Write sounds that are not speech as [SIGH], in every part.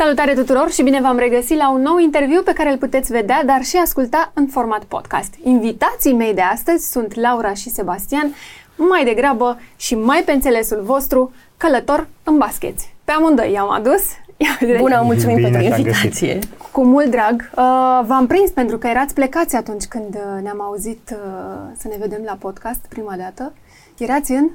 Salutare tuturor și bine v-am regăsit la un nou interviu pe care îl puteți vedea, dar și asculta în format podcast. Invitații mei de astăzi sunt Laura și Sebastian, mai degrabă și mai pe înțelesul vostru, călător în baskeți. Pe amândoi i-am adus. Bună, mulțumim Bine pentru invitație. Cu mult drag. Uh, v-am prins pentru că erați plecați atunci când uh, ne-am auzit uh, să ne vedem la podcast prima dată. Erați în?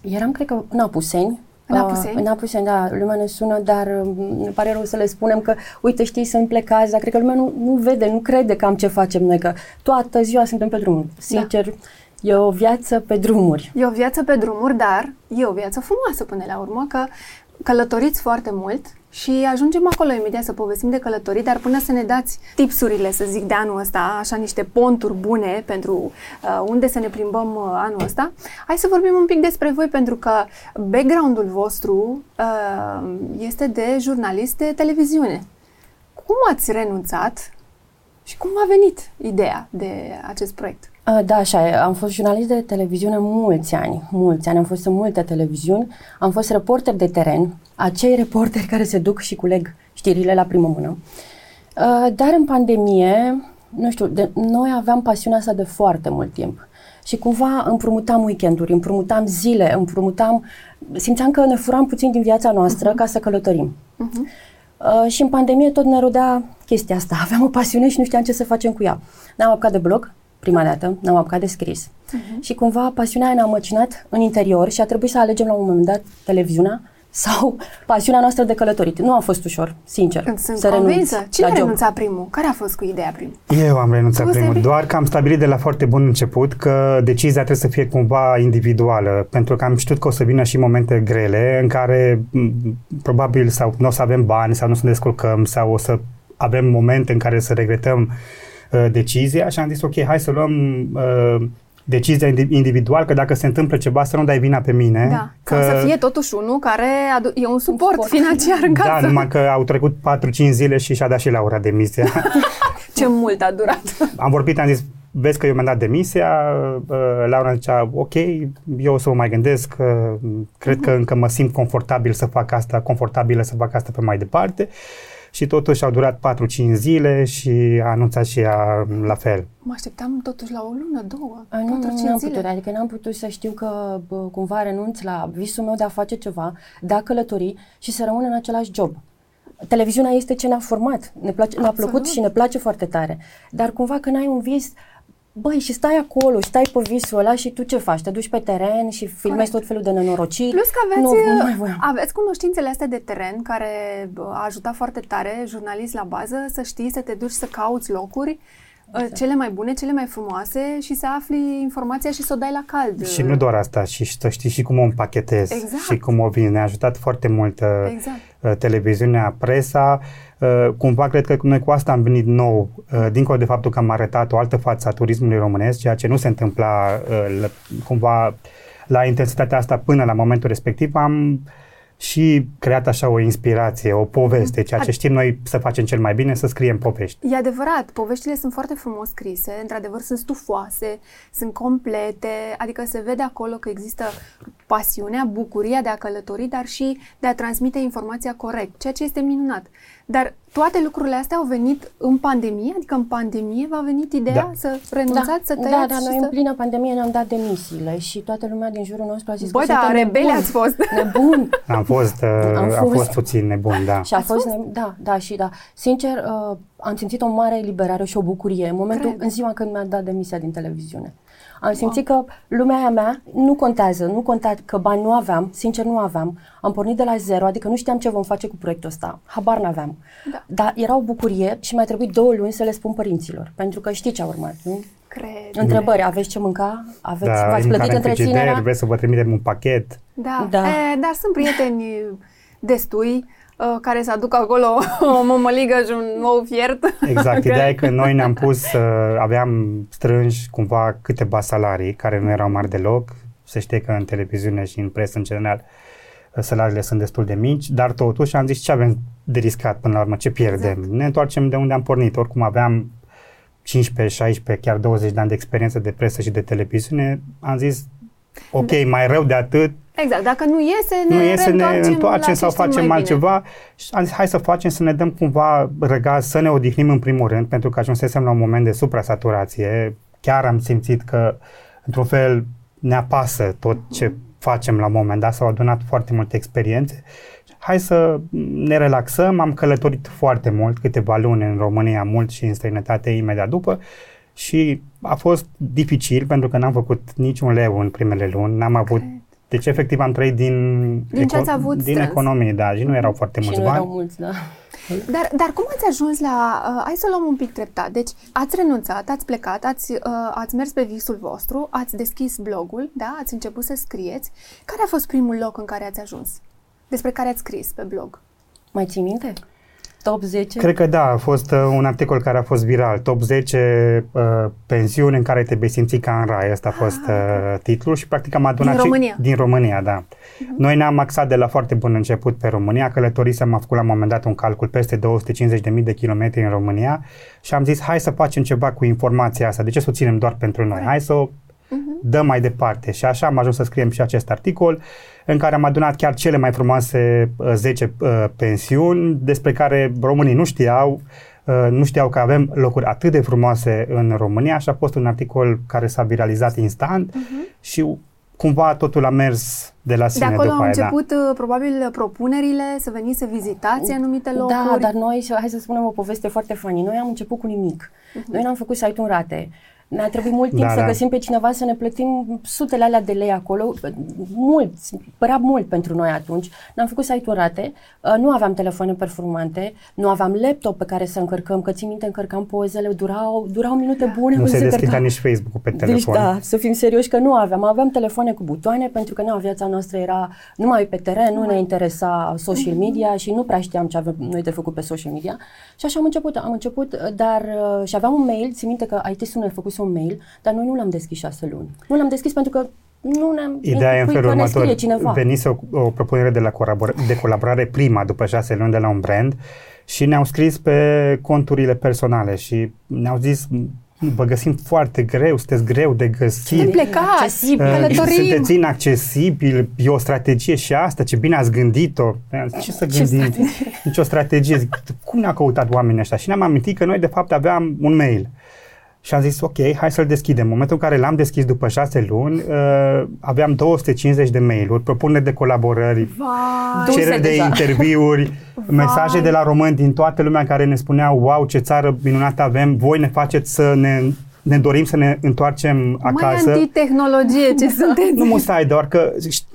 Eram, cred că, în Apuseni, în Apuseni? Uh, în Apuseni, da, lumea ne sună, dar uh, ne pare rău să le spunem că, uite, știi, sunt plecați, dar cred că lumea nu, nu vede, nu crede cam ce facem noi, că toată ziua suntem pe drumuri. Da. Sincer, da. e o viață pe drumuri. E o viață pe drumuri, dar e o viață frumoasă până la urmă, că călătoriți foarte mult, și ajungem acolo imediat să povestim de călătorii, dar până să ne dați tipsurile, să zic, de anul ăsta, așa niște ponturi bune pentru uh, unde să ne plimbăm uh, anul ăsta, hai să vorbim un pic despre voi, pentru că background-ul vostru uh, este de jurnalist de televiziune. Cum ați renunțat și cum a venit ideea de acest proiect? Da, așa Am fost jurnalist de televiziune mulți ani, mulți ani. Am fost în multe televiziuni. Am fost reporter de teren, acei reporteri care se duc și culeg știrile la primă mână. Dar în pandemie, nu știu, de, noi aveam pasiunea asta de foarte mult timp. Și cumva împrumutam weekenduri, împrumutam zile, împrumutam... Simțeam că ne furam puțin din viața noastră uh-huh. ca să călătorim. Uh-huh. Uh, și în pandemie tot ne rodea chestia asta. [LAUGHS] Aveam o pasiune și nu știam ce să facem cu ea. Ne-am apucat de blog, prima dată, n-am apucat de scris. Uh-huh. Și cumva pasiunea ne-a măcinat în interior și a trebuit să alegem la un moment dat televiziunea sau pasiunea noastră de călătorit. Nu a fost ușor, sincer, Sunt să convinsă. renunț Cine a renunțat primul? Care a fost cu ideea primul? Eu am renunțat tu primul, doar că am stabilit de la foarte bun început că decizia trebuie să fie cumva individuală, pentru că am știut că o să vină și momente grele în care probabil sau nu o să avem bani sau nu o să ne descurcăm sau o să avem momente în care să regretăm uh, decizia și am zis ok, hai să luăm uh, decizia individual, că dacă se întâmplă ceva să nu dai vina pe mine. Da, că... să fie totuși unul care adu- e un suport, suport financiar în da, casă. Da, numai că au trecut 4-5 zile și și-a dat și Laura demisia. [LAUGHS] Ce mult a durat. Am vorbit, am zis, vezi că eu mi-am dat demisia, uh, Laura zicea, ok, eu o să mă mai gândesc, cred uh-huh. că încă mă simt confortabil să fac asta, confortabilă să fac asta pe mai departe și totuși au durat 4-5 zile și a anunțat și ea la fel. Mă așteptam totuși la o lună, două, a, nu, nu, nu am zile. putut, adică n-am putut să știu că bă, cumva renunț la visul meu de a face ceva, de a călători și să rămân în același job. Televiziunea este ce ne-a format, ne place, ne-a plăcut și ne place foarte tare. Dar cumva când ai un vis, Băi, și stai acolo, stai pe visul ăla și tu ce faci? Te duci pe teren și filmezi tot felul de nenorociri? Plus că aveți, nu, nu mai aveți cunoștințele astea de teren care a ajutat foarte tare, jurnalist la bază, să știi, să te duci să cauți locuri exact. cele mai bune, cele mai frumoase și să afli informația și să o dai la cald. Și nu doar asta, și să știi și cum o împachetezi exact. și cum o vin. Ne-a ajutat foarte mult uh, exact. Uh, televiziunea, presa. Uh, cumva cred că noi cu asta am venit nou, dincolo de faptul că am arătat o altă față a turismului românesc, ceea ce nu se întâmpla cumva la intensitatea asta până la momentul respectiv, am uh, și creat așa o inspirație, o poveste, ceea ce știm noi să facem cel mai bine, să scriem povești. E adevărat, poveștile sunt foarte frumos scrise, într-adevăr sunt stufoase, sunt complete, adică se vede acolo că există pasiunea, bucuria de a călători, dar și de a transmite informația corect, ceea ce este minunat. Dar toate lucrurile astea au venit în pandemie? Adică în pandemie v-a venit ideea da. să renunțați, da. să tăiați? Da, dar noi să... în plină pandemie ne-am dat demisiile și toată lumea din jurul nostru a zis Băi, da, rebeli ați fost. [LAUGHS] Nebun. Am fost, uh, am fost. a fost puțin nebun, da. Și a fost, fost? Ne- da, da, și da. Sincer, uh, am simțit o mare eliberare și o bucurie în momentul, Cred. în ziua când mi-a dat demisia din televiziune. Am simțit wow. că lumea aia mea nu contează, nu conta că bani nu aveam, sincer nu aveam. Am pornit de la zero, adică nu știam ce vom face cu proiectul ăsta, habar n-aveam. Da. Dar era o bucurie și mai trebuit două luni să le spun părinților, pentru că știi ce a urmat, nu? Cred. Întrebări, aveți ce mânca? Aveți, da, v-ați plătit întreținerea? Vreți să vă trimitem un pachet? Da, da. E, dar sunt prieteni destui Uh, care să aducă acolo [LAUGHS] o mămăligă și un nou fiert. Exact. [LAUGHS] Ideea e că noi ne-am pus, uh, aveam strânși cumva câteva salarii care nu erau mari deloc. Se știe că în televiziune și în presă în general uh, salariile sunt destul de mici, dar totuși am zis ce avem de riscat până la urmă, ce pierdem. Exact. Ne întoarcem de unde am pornit. Oricum aveam 15, 16, chiar 20 de ani de experiență de presă și de televiziune. Am zis, ok, mai rău de atât, Exact, dacă nu iese, ne nu iese, ne întoarcem sau facem altceva. Și am zis, hai să facem, să ne dăm cumva răgaz, să ne odihnim în primul rând, pentru că ajunsesem la un moment de suprasaturație. Chiar am simțit că, într-un fel, ne apasă tot ce facem la un moment dat, s-au adunat foarte multe experiențe. Hai să ne relaxăm, am călătorit foarte mult, câteva luni în România, mult și în străinătate imediat după și a fost dificil pentru că n-am făcut niciun leu în primele luni, n-am avut deci, efectiv, am trăit din, din, eco- ce ați avut din economie, da, și nu erau foarte mulți și bani. nu erau mulți, da. Dar, dar cum ați ajuns la... Uh, hai să luăm un pic treptat. Deci, ați renunțat, ați plecat, ați, uh, ați mers pe visul vostru, ați deschis blogul, da? Ați început să scrieți. Care a fost primul loc în care ați ajuns? Despre care ați scris pe blog? Mai ții minte? Top 10? Cred că da, a fost uh, un articol care a fost viral. Top 10 uh, pensiuni în care te vei simți ca în rai. Asta a fost ah, uh, titlul și practic am adunat din România. din România, da. Uh-huh. Noi ne-am axat de la foarte bun început pe România. Călătorisem, am făcut la un moment dat un calcul peste 250.000 de kilometri în România și am zis hai să facem ceva cu informația asta. De ce să o ținem doar pentru noi? Hai să o uh-huh. dăm mai departe. Și așa am ajuns să scriem și acest articol în care am adunat chiar cele mai frumoase uh, 10 uh, pensiuni despre care românii nu știau, uh, nu știau că avem locuri atât de frumoase în România și a fost un articol care s-a viralizat instant uh-huh. și cumva totul a mers de la sine De acolo după au început aia, da. probabil propunerile să veniți să vizitați anumite locuri. Da, dar noi, hai să spunem o poveste foarte funny. Noi am început cu nimic. Uh-huh. Noi n-am făcut site-ul în rate. Ne-a trebuit mult timp da, să da. găsim pe cineva să ne plătim sutele alea de lei acolo, mult, părea mult pentru noi atunci. Ne-am făcut site-uri rate, uh, nu aveam telefoane performante, nu aveam laptop pe care să încărcăm, că țin minte, încărcam pozele, durau, durau minute da. bune. Nu se deschidea nici Facebook-ul pe deci, telefon. Deci da, să fim serioși că nu aveam. Aveam telefoane cu butoane pentru că nu, viața noastră era numai pe teren, nu ne interesa social mhm. media și nu prea știam ce avem noi de făcut pe social media. Și așa am început, am început, dar uh, și aveam un mail, țin minte că IT-ul ne făcut un mail, dar noi nu l-am deschis șase luni. Nu l-am deschis pentru că nu ne-am Ideea e în felul următor. Venise o, o propunere de, la colabor- de colaborare prima după șase luni de la un brand și ne-au scris pe conturile personale și ne-au zis vă găsim foarte greu, sunteți greu de găsit. Nu plecați, uh, călătorim. Sunteți inaccesibil, e o strategie și asta, ce bine ați gândit-o. Ce să gândim? Nici o strategie. Zic, cum ne-au căutat oamenii ăștia? Și ne-am amintit că noi de fapt aveam un mail și am zis, ok, hai să-l deschidem. În momentul în care l-am deschis după șase luni, uh, aveam 250 de mail-uri, propuneri de colaborări, Vai, cereri de interviuri, Vai. [LAUGHS] mesaje de la români din toată lumea care ne spuneau, wow, ce țară minunată avem, voi ne faceți să ne ne dorim să ne întoarcem acasă. Mai tehnologie ce sunteți. Nu musai, doar că îți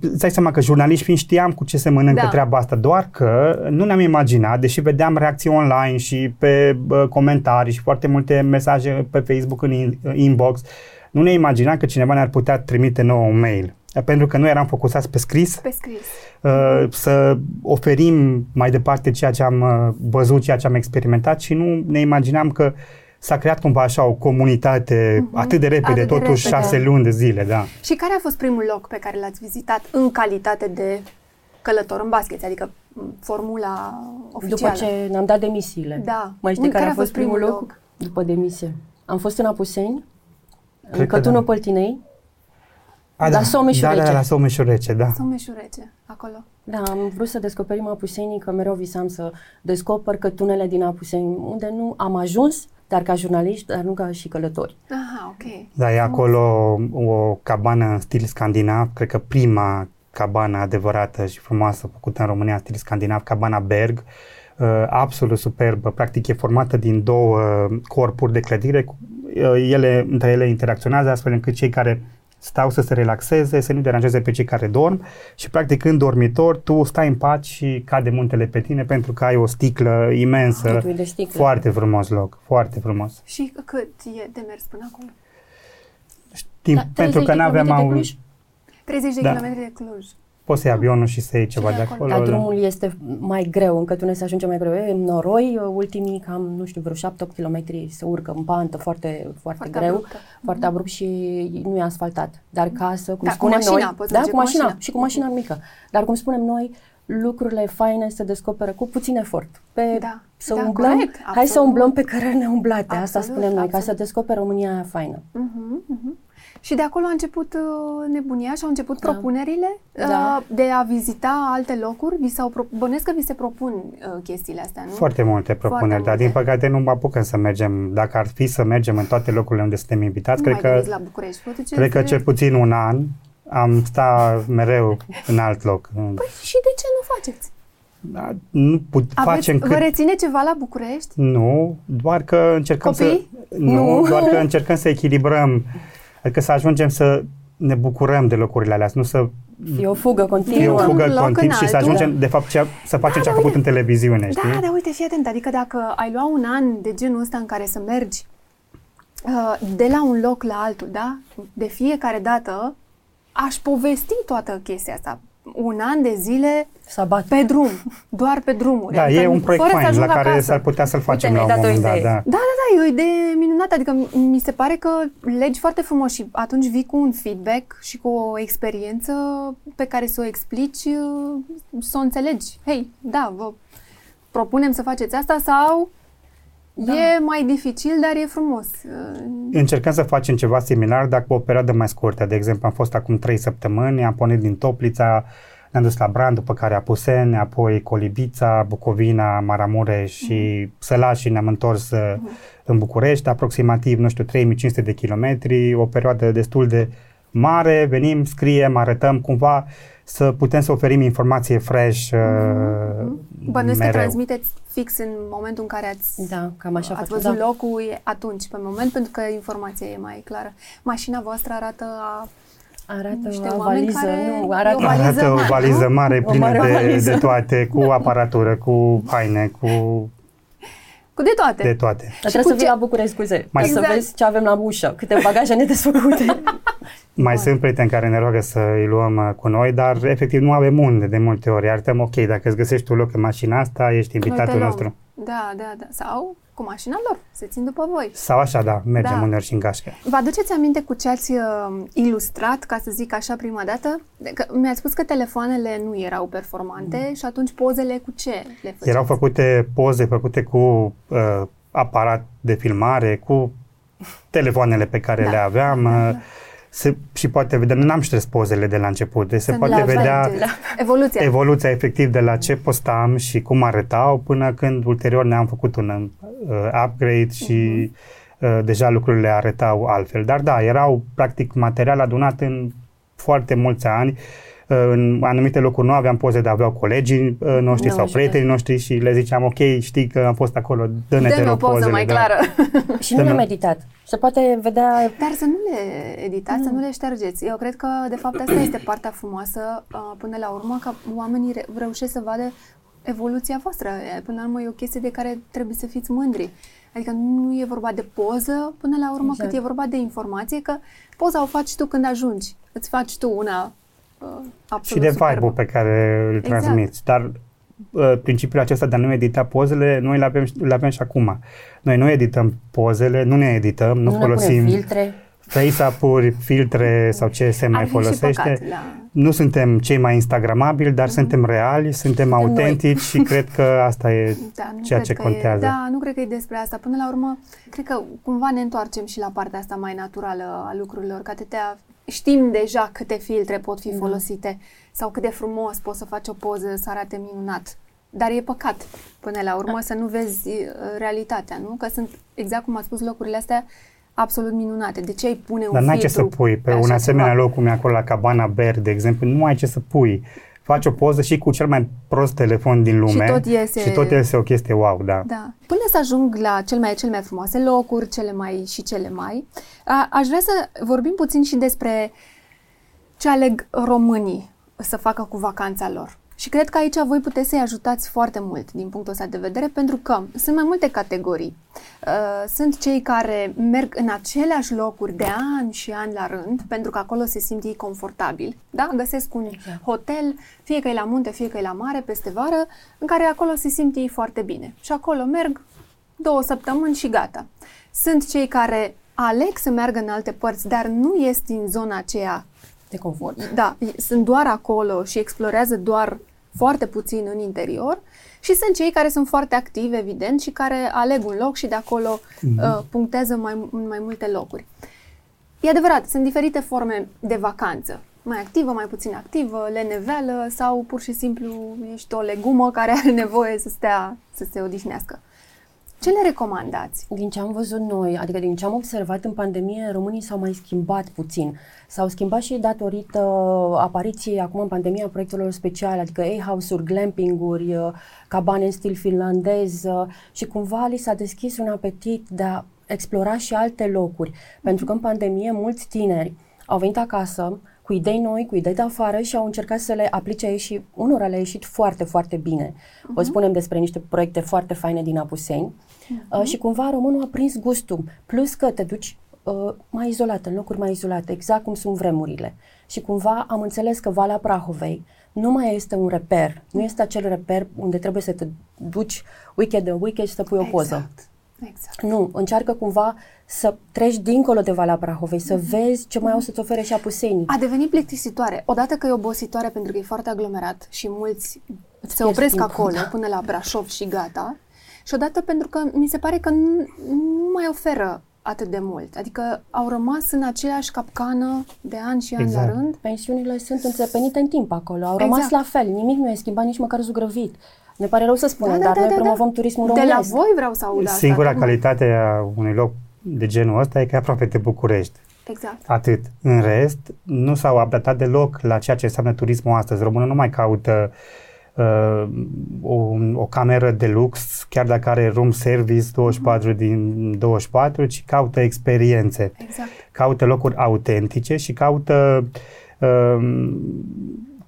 dai seama că jurnaliști fiind știam cu ce se mănâncă da. treaba asta, doar că nu ne-am imaginat, deși vedeam reacții online și pe comentarii și foarte multe mesaje pe Facebook în inbox, nu ne imaginam că cineva ne-ar putea trimite nou un mail. Pentru că noi eram focusați pe scris, pe scris. Uh, să oferim mai departe ceea ce am uh, văzut, ceea ce am experimentat și nu ne imaginam că s-a creat cumva așa o comunitate uh-huh. atât de repede, atât totuși de repede. șase luni de zile, da. Și care a fost primul loc pe care l-ați vizitat în calitate de călător în basket, adică formula oficială? După ce ne-am dat demisiile. Da. Mai știi care, care a fost primul loc? loc? După demisie. Am fost în Apuseni, Cred în Cătună da. Păltinei, a, da, la Someșurece. Da, da, la Someșurece, da. Someșurece, acolo. Da, am vrut să descoperim Apusenii, că mereu visam să descoper cătunele din Apuseni, unde nu am ajuns, dar ca jurnaliști, dar nu ca și călători. Aha, ok. Da, e acolo o cabană în stil scandinav, cred că prima cabană adevărată și frumoasă făcută în România, stil scandinav, cabana Berg, uh, absolut superbă, practic e formată din două corpuri de clădire, uh, ele, între ele interacționează astfel încât cei care stau să se relaxeze, să nu deranjeze pe cei care dorm și practic în dormitor tu stai în pat și cade muntele pe tine pentru că ai o sticlă imensă. Ah, de sticlă. Foarte frumos loc, foarte frumos. Și cât e de mers până acolo? Știm, da, pentru că nu aveam au... 30 de da. km de Cluj poți să iei avionul și să iei ceva de acolo. Dar drumul este mai greu, încă tu ne să ajunge mai greu. E noroi, ultimii cam, nu știu, vreo 7-8 km se urcă în pantă foarte, foarte, foarte greu, abruptă. foarte abrupt și nu e asfaltat. Dar ca să, cum da, spunem cu mașina, noi, da, cu mașina, mașina și cu mașina mică. Dar cum spunem noi, lucrurile faine se descoperă cu puțin efort. Pe da, să da, umblăm, corect, hai să umblăm pe cărări neumblate, absolut, asta spunem noi, absolut. ca să descoperi România aia faină. Uh-huh, uh-huh. Și de acolo a început uh, nebunia și au început da. propunerile uh, da. de a vizita alte locuri. Vi s-au pro- bănesc că vi se propun uh, chestiile astea, nu? Foarte multe propuneri, Foarte dar multe. din păcate nu mă apucăm să mergem. Dacă ar fi să mergem în toate locurile unde suntem invitați, nu cred că, la București. cred că cel puțin un an am stat mereu în alt loc. Păi și de ce nu faceți? Da, nu put, Aveți, facem cât... Vă reține ceva la București? Nu, doar că încercăm Copii? să... Nu, nu, doar că încercăm să echilibrăm, adică să ajungem să ne bucurăm de locurile alea, nu să Fie o fugă continuă. Fie o fugă continuă și să ajungem, de fapt, ce, să facem da, ce a făcut uite, în televiziune, știi? Da, dar uite, fii atent, adică dacă ai lua un an de genul ăsta în care să mergi uh, de la un loc la altul, da? De fiecare dată aș povesti toată chestia asta un an de zile Sabat. pe drum, doar pe drumuri. Da, adică e un proiect fain la care acasă. s-ar putea să-l facem Uite, la un moment dat. Da. da, da, da, e o idee minunată. Adică mi se pare că legi foarte frumos și atunci vii cu un feedback și cu o experiență pe care să o explici, să o înțelegi. Hei, da, vă propunem să faceți asta sau da. E mai dificil, dar e frumos. Încercăm să facem ceva similar, dar cu o perioadă mai scurtă. De exemplu, am fost acum trei săptămâni, am pornit din Toplița, ne-am dus la Brand, după care Apuseni, apoi Colibița, Bucovina, Maramureș și mm-hmm. Sălaș și ne-am întors mm-hmm. în București, aproximativ, nu știu, 3500 de kilometri, o perioadă destul de mare, venim, scriem, arătăm cumva să putem să oferim informație fresh mm-hmm. Bănuiesc că transmiteți fix în momentul în care ați, da, cam așa ați văzut da. locul atunci, pe moment, pentru că informația e mai clară. Mașina voastră arată a Arată niște o valiză, care nu, arată, o valiză, arată mare, o valiză mare plină mare de, valiză. de toate, cu [LAUGHS] aparatură, cu haine, cu cu de toate. De toate. Dar trebuie să vii la București, scuze, mai exact. să vezi ce avem la ușă, câte bagaje nedesfăcute. [LAUGHS] mai sunt prieteni care ne roagă să îi luăm uh, cu noi, dar efectiv nu avem unde de multe ori. Arătăm, ok, dacă îți găsești tu loc în mașina asta, ești invitatul nostru. Da, da, da. Sau cu mașina lor, se țin după voi. Sau așa, da, mergem da. uneori și în gașcă. Vă aduceți aminte cu ce ați uh, ilustrat, ca să zic așa prima dată? Că mi-ați spus că telefoanele nu erau performante mm. și atunci pozele cu ce le făceați? Erau făcute poze făcute cu uh, aparat de filmare, cu telefoanele pe care da. le aveam. Da, uh, da se, și poate vedea, nu am șters pozele de la început, deci se poate vedea la evoluția. evoluția efectiv de la ce postam și cum arătau până când ulterior ne-am făcut un uh, upgrade și uh-huh. uh, deja lucrurile arătau altfel. Dar da, erau practic material adunat în foarte mulți ani uh, în anumite locuri nu aveam poze, dar aveau colegii uh, noștri nu, sau prietenii noștri și le ziceam, ok, știi că am fost acolo, dă-ne dă o poză mai da. clară. [LAUGHS] și nu le-am editat. Se poate vedea... Dar să nu le editați, mm. să nu le ștergeți. Eu cred că, de fapt, asta este partea frumoasă uh, până la urmă, că oamenii reușesc să vadă evoluția voastră. Până la urmă e o chestie de care trebuie să fiți mândri. Adică nu e vorba de poză până la urmă, exact. cât e vorba de informație, că poza o faci tu când ajungi. Îți faci tu una uh, Și de vibe pe care îl exact. transmiți. Dar uh, principiul acesta de a nu edita pozele, noi le avem, le avem și acum. Noi nu edităm pozele, nu ne edităm, nu, nu folosim filtre. face-up-uri, filtre sau ce se mai folosește. Păcat, la... Nu suntem cei mai instagramabili, dar uh-huh. suntem reali, suntem suntem autentici și cred că asta e [LAUGHS] da, ceea ce contează. E, da, nu cred că e despre asta. Până la urmă, cred că cumva ne întoarcem și la partea asta mai naturală a lucrurilor, că atâtea știm deja câte filtre pot fi da. Folosite sau cât de frumos poți să faci o poză să arate minunat. Dar e păcat până la urmă da. să nu vezi uh, realitatea, nu? Că sunt, exact cum a spus, locurile astea absolut minunate. De ce ai pune un Dar n-ai ce să pui. Pe un asemenea ceva? loc cum e acolo la Cabana Ber, de exemplu, nu ai ce să pui faci o poză și cu cel mai prost telefon din lume și tot iese, și tot iese o chestie wow, da. da. Până să ajung la cel mai, cel mai frumoase locuri, cele mai și cele mai, a, aș vrea să vorbim puțin și despre ce aleg românii să facă cu vacanța lor. Și cred că aici voi puteți să-i ajutați foarte mult din punctul ăsta de vedere, pentru că sunt mai multe categorii. Uh, sunt cei care merg în aceleași locuri de ani și ani la rând, pentru că acolo se simt ei confortabil. Da? Găsesc un exact. hotel, fie că e la munte, fie că e la mare, peste vară, în care acolo se simt ei foarte bine. Și acolo merg două săptămâni și gata. Sunt cei care aleg să meargă în alte părți, dar nu ies din zona aceea de confort. Da, sunt doar acolo și explorează doar foarte puțin în interior și sunt cei care sunt foarte activi, evident, și care aleg un loc și de acolo mm-hmm. uh, punctează mai, în mai multe locuri. E adevărat, sunt diferite forme de vacanță. Mai activă, mai puțin activă, leneveală sau pur și simplu ești o legumă care are nevoie să stea, să se odihnească. Ce le recomandați? Din ce am văzut noi, adică din ce am observat în pandemie, românii s-au mai schimbat puțin. S-au schimbat și datorită apariției acum în pandemie a proiectelor speciale, adică A-house-uri, glamping-uri, uh, cabane în stil finlandez uh, și cumva li s-a deschis un apetit de a explora și alte locuri. Mm-hmm. Pentru că în pandemie mulți tineri au venit acasă, cu idei noi, cu idei de afară și au încercat să le aplice ei și unora le-a ieșit foarte, foarte bine. Uh-huh. O spunem despre niște proiecte foarte faine din Apuseni uh-huh. uh, și cumva românul a prins gustul. Plus că te duci uh, mai izolat, în locuri mai izolate, exact cum sunt vremurile. Și cumva am înțeles că Valea Prahovei nu mai este un reper, nu este acel reper unde trebuie să te duci weekend de weekend și să pui o poză. Exact. Exact. Nu, încearcă cumva să treci dincolo de Valea Prahovei, să mm-hmm. vezi ce mai au să-ți ofere și apusenii. A devenit plictisitoare. Odată că e obositoare pentru că e foarte aglomerat și mulți Îți se opresc timp, acolo da. până la Brașov și gata. Și odată pentru că mi se pare că nu, nu mai oferă atât de mult. Adică au rămas în aceeași capcană de ani și ani exact. la rând. Pensiunile sunt înțepenite în timp acolo. Au exact. rămas la fel. Nimic nu e schimbat, nici măcar zugrăvit. Ne pare rău să spunem, da, da, dar da, noi da, da. promovăm da. turismul românesc. De la voi vreau să aud asta. Singura calitate a unui loc de genul ăsta e că e aproape de București. Exact. Atât. În rest, nu s-au adaptat deloc la ceea ce înseamnă turismul astăzi. Românul nu mai caută uh, o, o cameră de lux, chiar dacă are room service 24 mm-hmm. din 24, ci caută experiențe. Exact. Caută locuri autentice și caută uh,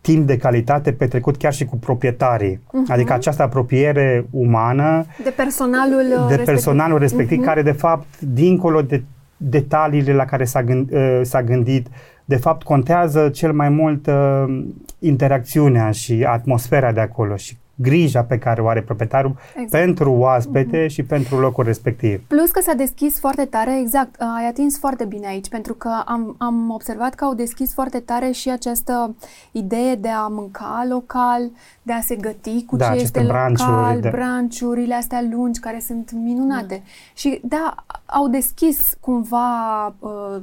timp de calitate petrecut chiar și cu proprietarii. Uh-huh. Adică această apropiere umană de personalul de respectiv, personalul respectiv uh-huh. care de fapt dincolo de detaliile la care s-a, gând, uh, s-a gândit, de fapt contează cel mai mult uh, interacțiunea și atmosfera de acolo și grija pe care o are proprietarul exact. pentru oaspete mm-hmm. și pentru locul respectiv. Plus că s-a deschis foarte tare, exact, ai atins foarte bine aici, pentru că am, am observat că au deschis foarte tare și această idee de a mânca local, de a se găti cu da, ce este local, de... branciurile astea lungi care sunt minunate. Mm. Și da, au deschis cumva uh,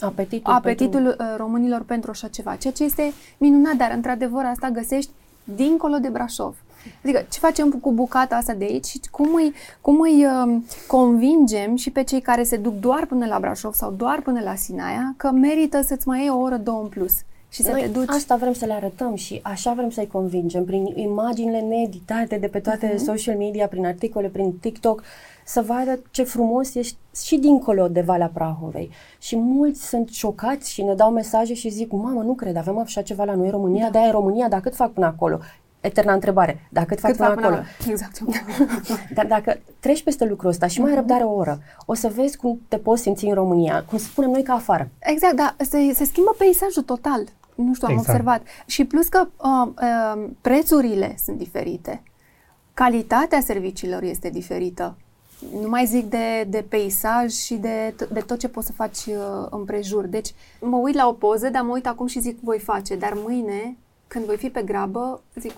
apetitul, apetitul pentru... Uh, românilor pentru așa ceva, ceea ce este minunat, dar într-adevăr asta găsești dincolo de Brașov. Adică ce facem cu bucata asta de aici și cum îi, cum îi uh, convingem și pe cei care se duc doar până la Brașov sau doar până la Sinaia că merită să-ți mai iei o oră, două în plus și să Noi te duci. Asta vrem să le arătăm și așa vrem să-i convingem prin imaginile needitate de pe toate uh-huh. social media, prin articole, prin TikTok, să vadă ce frumos ești și dincolo de Valea Prahovei. Și mulți sunt șocați și ne dau mesaje și zic, mamă, nu cred, avem așa ceva la noi în România, da. de-aia România, dar cât fac până acolo? Eterna întrebare. Dacă cât fac cât până, fac acolo? până Exact. [LAUGHS] Dar dacă treci peste lucrul ăsta și mai ai răbdare o oră, o să vezi cum te poți simți în România, cum spunem noi ca afară. Exact, da. Se, se schimbă peisajul total. Nu știu, am exact. observat. Și plus că uh, uh, prețurile sunt diferite. Calitatea serviciilor este diferită. Nu mai zic de, de peisaj și de, de tot ce poți să faci uh, împrejur. Deci mă uit la o poză, dar mă uit acum și zic voi face, dar mâine, când voi fi pe grabă, zic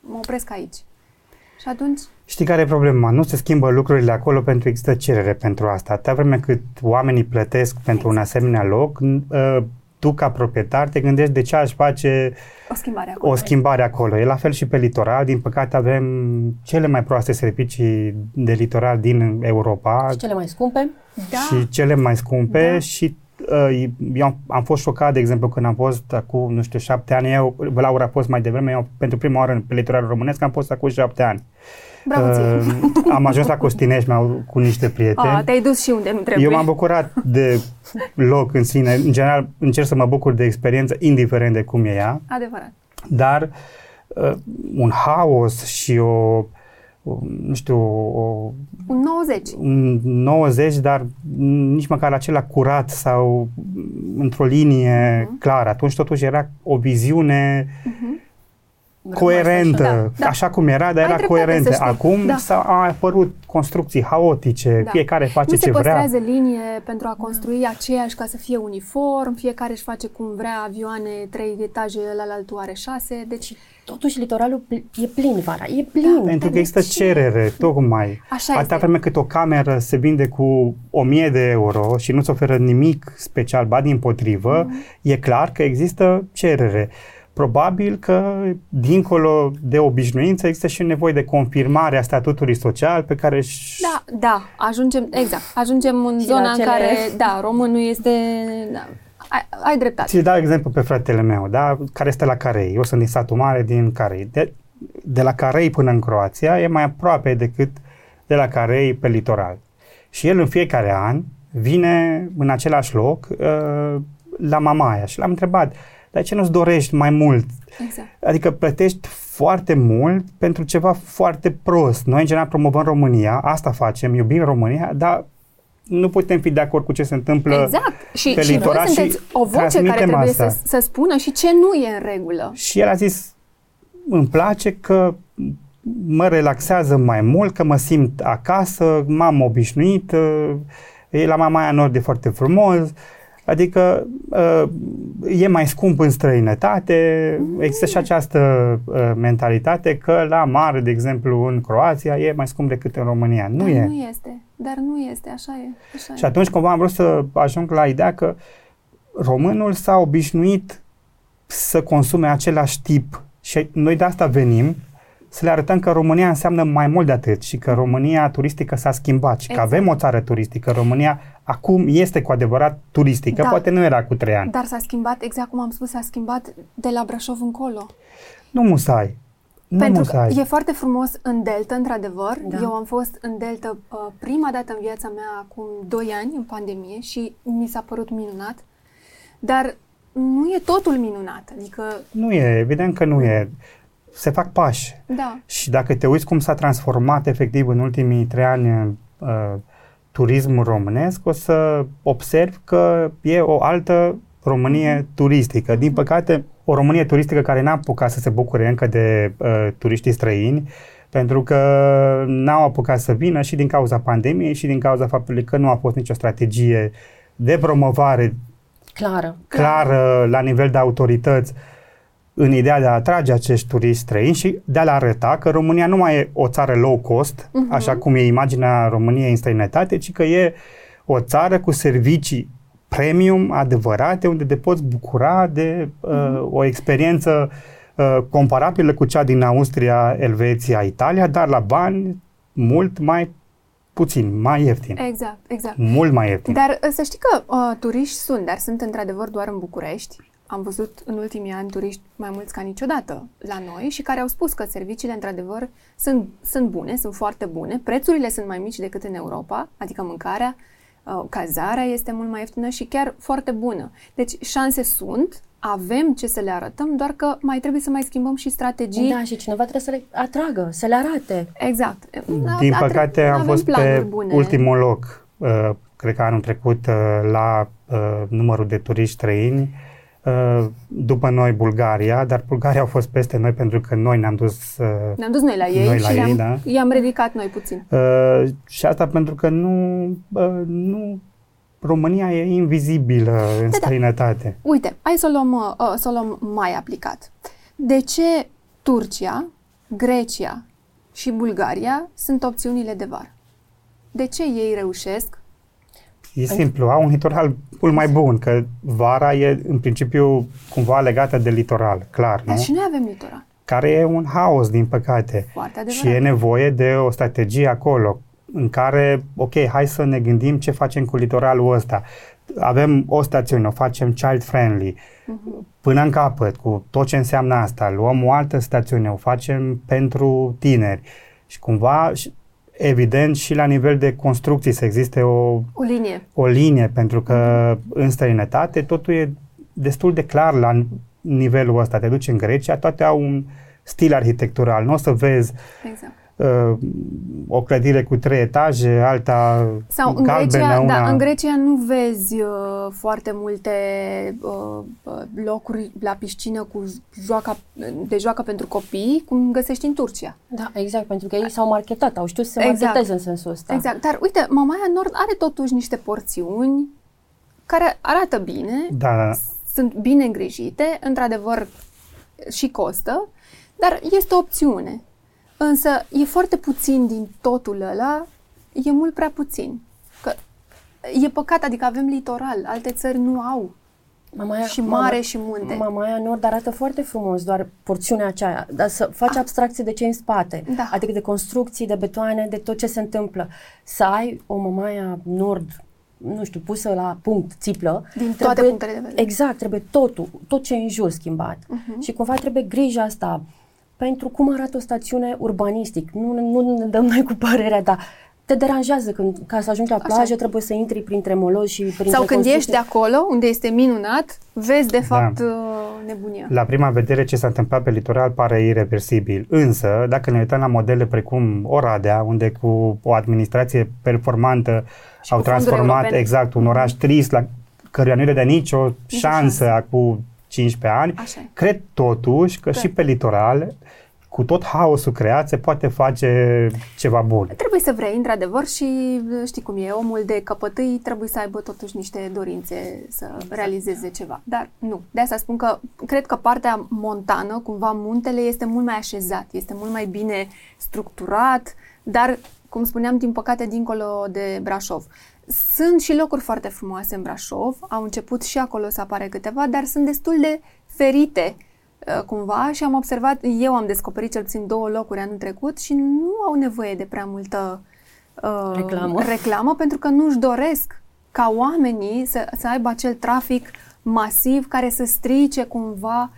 mă opresc aici. Și atunci... Știi care e problema? Nu se schimbă lucrurile acolo pentru că există cerere pentru asta. Atâta vreme cât oamenii plătesc pentru exact. un asemenea loc, uh, tu ca proprietar te gândești de ce aș face o schimbare acolo. O schimbare acolo. E la fel și pe litoral. Din păcate avem cele mai proaste servicii de litoral din Europa. Și cele mai scumpe. Da. Și cele mai scumpe da. și uh, eu am, am fost șocat, de exemplu, când am fost acum, nu știu, șapte ani, eu, Laura a fost mai devreme, eu pentru prima oară pe litoralul românesc am fost acum șapte ani. Bravo uh, am ajuns la Costinești cu niște prieteni. A, te-ai dus și unde nu trebuie. Eu m-am bucurat de loc în sine. În general, încerc să mă bucur de experiență, indiferent de cum e ea. Adevărat. Dar uh, un haos și o, o nu știu, o, un 90. Un 90, dar nici măcar acela curat sau într-o linie uh-huh. clară. Atunci totuși era o viziune uh-huh coerentă, da, da. așa cum era, dar era coerentă. Acum da. s-au apărut construcții haotice, da. fiecare face nu ce vrea. Nu se păstrează linie pentru a construi da. aceeași ca să fie uniform, fiecare își face cum vrea avioane, trei etaje, la altul are șase, deci totuși litoralul e plin vara, e plin. Da, pentru că există cerere, tocmai. Așa Atâta vreme cât o cameră se vinde cu 1000 de euro și nu-ți oferă nimic special, ba din potrivă, mm-hmm. e clar că există cerere. Probabil că, dincolo de obișnuință, există și nevoie de confirmare a statutului social pe care... Da, da, ajungem, exact, ajungem în și zona în care, da, românul este... Da, ai, ai dreptate. Ți dau exemplu pe fratele meu, da, care este la Carei. Eu sunt din satul mare, din Carei. De, de la Carei până în Croația e mai aproape decât de la Carei pe litoral. Și el în fiecare an vine în același loc uh, la Mamaia și l-am întrebat, dar ce nu-ți dorești mai mult? Exact. Adică plătești foarte mult pentru ceva foarte prost. Noi, în general, promovăm România, asta facem, iubim România, dar nu putem fi de acord cu ce se întâmplă exact. și, pe și voi sunteți și o voce care trebuie să, să spună și ce nu e în regulă. Și el a zis, îmi place că mă relaxează mai mult, că mă simt acasă, m-am obișnuit, e la Mamaia Nord e foarte frumos, Adică uh, e mai scump în străinătate, există și această uh, mentalitate că la mare, de exemplu, în Croația e mai scump decât în România. Nu dar e. Nu este, dar nu este, așa e. Așa și atunci cumva am vrut să ajung la ideea că românul s-a obișnuit să consume același tip și noi de asta venim să le arătăm că România înseamnă mai mult de atât și că România turistică s-a schimbat și exact. că avem o țară turistică. România acum este cu adevărat turistică, da. poate nu era cu trei ani. Dar s-a schimbat, exact cum am spus, s-a schimbat de la Brașov încolo. Nu musai. Nu Pentru musai. că e foarte frumos în Delta, într-adevăr. Da. Eu am fost în Delta uh, prima dată în viața mea acum 2 ani, în pandemie, și mi s-a părut minunat. Dar nu e totul minunat. Adică... Nu e, evident că nu e se fac pași. Da. Și dacă te uiți cum s-a transformat efectiv în ultimii trei ani uh, turismul românesc, o să observi că e o altă Românie mm-hmm. turistică. Din păcate, o Românie turistică care n-a apucat să se bucure încă de uh, turiștii străini, pentru că n-au apucat să vină și din cauza pandemiei și din cauza faptului că nu a fost nicio strategie de promovare clară, clară la nivel de autorități uh, în ideea de a atrage acești turiști străini și de a le arăta că România nu mai e o țară low cost, uh-huh. așa cum e imaginea României în străinătate, ci că e o țară cu servicii premium adevărate, unde te poți bucura de uh, uh-huh. o experiență uh, comparabilă cu cea din Austria, Elveția, Italia, dar la bani mult mai puțin, mai ieftin. Exact, exact. Mult mai ieftin. Dar să știi că uh, turiști sunt, dar sunt într-adevăr doar în București am văzut în ultimii ani turiști mai mulți ca niciodată la noi și care au spus că serviciile, într-adevăr, sunt, sunt bune, sunt foarte bune, prețurile sunt mai mici decât în Europa, adică mâncarea, uh, cazarea este mult mai ieftină și chiar foarte bună. Deci șanse sunt, avem ce să le arătăm, doar că mai trebuie să mai schimbăm și strategii. Da, și cineva trebuie să le atragă, să le arate. Exact. Din da, păcate am fost pe bune. ultimul loc, uh, cred că anul trecut, uh, la numărul de turiști străini Uh, după noi Bulgaria, dar Bulgaria au fost peste noi pentru că noi ne-am dus uh, Ne-am dus noi la ei noi la și ei, da. i-am ridicat noi puțin. Uh, și asta pentru că nu, uh, nu România e invizibilă în da, străinătate. Da. Uite, hai să o, luăm, uh, să o luăm mai aplicat. De ce Turcia, Grecia și Bulgaria sunt opțiunile de vară? De ce ei reușesc E simplu, au un litoral mult mai bun, că vara e în principiu cumva legată de litoral, clar, Dar nu? și noi avem litoral. Care e un haos, din păcate. Foarte adevărat. Și e nevoie de o strategie acolo, în care, ok, hai să ne gândim ce facem cu litoralul ăsta. Avem o stațiune, o facem child-friendly, uh-huh. până în capăt, cu tot ce înseamnă asta. Luăm o altă stațiune, o facem pentru tineri. Și cumva evident și la nivel de construcții să existe o, o linie. O linie, pentru că în străinătate totul e destul de clar la nivelul ăsta. Te duci în Grecia, toate au un stil arhitectural. Nu o să vezi exact uh, o clădire cu trei etaje, alta Sau în galbenă, Grecia, una... da, în Grecia nu vezi uh, foarte multe uh, uh, locuri la piscină cu joaca, de joacă pentru copii, cum găsești în Turcia. Da, exact, pentru că ei s-au marketat, au știut să se exact. marketeze în sensul ăsta. Exact, dar uite, Mamaia Nord are totuși niște porțiuni care arată bine, da, da. sunt bine îngrijite, într-adevăr și costă, Dar este o opțiune. Însă e foarte puțin din totul ăla, e mult prea puțin. Că e păcat, adică avem litoral, alte țări nu au. Mamaia, și mare mama, și munte. Mamaia Nord arată foarte frumos, doar porțiunea aceea, dar să faci ah. abstracție de ce în spate, da. adică de construcții, de betoane, de tot ce se întâmplă. Să ai o Mamaia Nord nu știu, pusă la punct, țiplă. Din trebuie, toate punctele de vedere. Exact, trebuie totul, tot ce e în jur schimbat. Uh-huh. Și cumva trebuie grija asta pentru cum arată o stațiune urbanistic. Nu, nu ne dăm noi cu părerea, dar te deranjează când, ca să ajungi la plajă, Așa. trebuie să intri printre molozi și printre Sau când ești de acolo, unde este minunat, vezi de da. fapt da. nebunia. La prima vedere ce s-a întâmplat pe litoral pare irreversibil. Însă, dacă ne uităm la modele precum Oradea, unde cu o administrație performantă și au transformat europene. exact un oraș trist, la căruia nu de nicio șansă acum 15 ani, Așa. cred totuși că, că și pe litoral cu tot haosul creat se poate face ceva bun. Trebuie să vrei, într-adevăr, și știi cum e, omul de căpătâi trebuie să aibă totuși niște dorințe să exact. realizeze ceva. Dar nu. De asta spun că cred că partea montană, cumva muntele, este mult mai așezat, este mult mai bine structurat, dar, cum spuneam, din păcate, dincolo de Brașov. Sunt și locuri foarte frumoase în Brașov, au început și acolo să apare câteva, dar sunt destul de ferite Uh, cumva și am observat, eu am descoperit cel puțin două locuri anul trecut și nu au nevoie de prea multă uh, reclamă. reclamă pentru că nu-și doresc ca oamenii să, să aibă acel trafic masiv care să strice cumva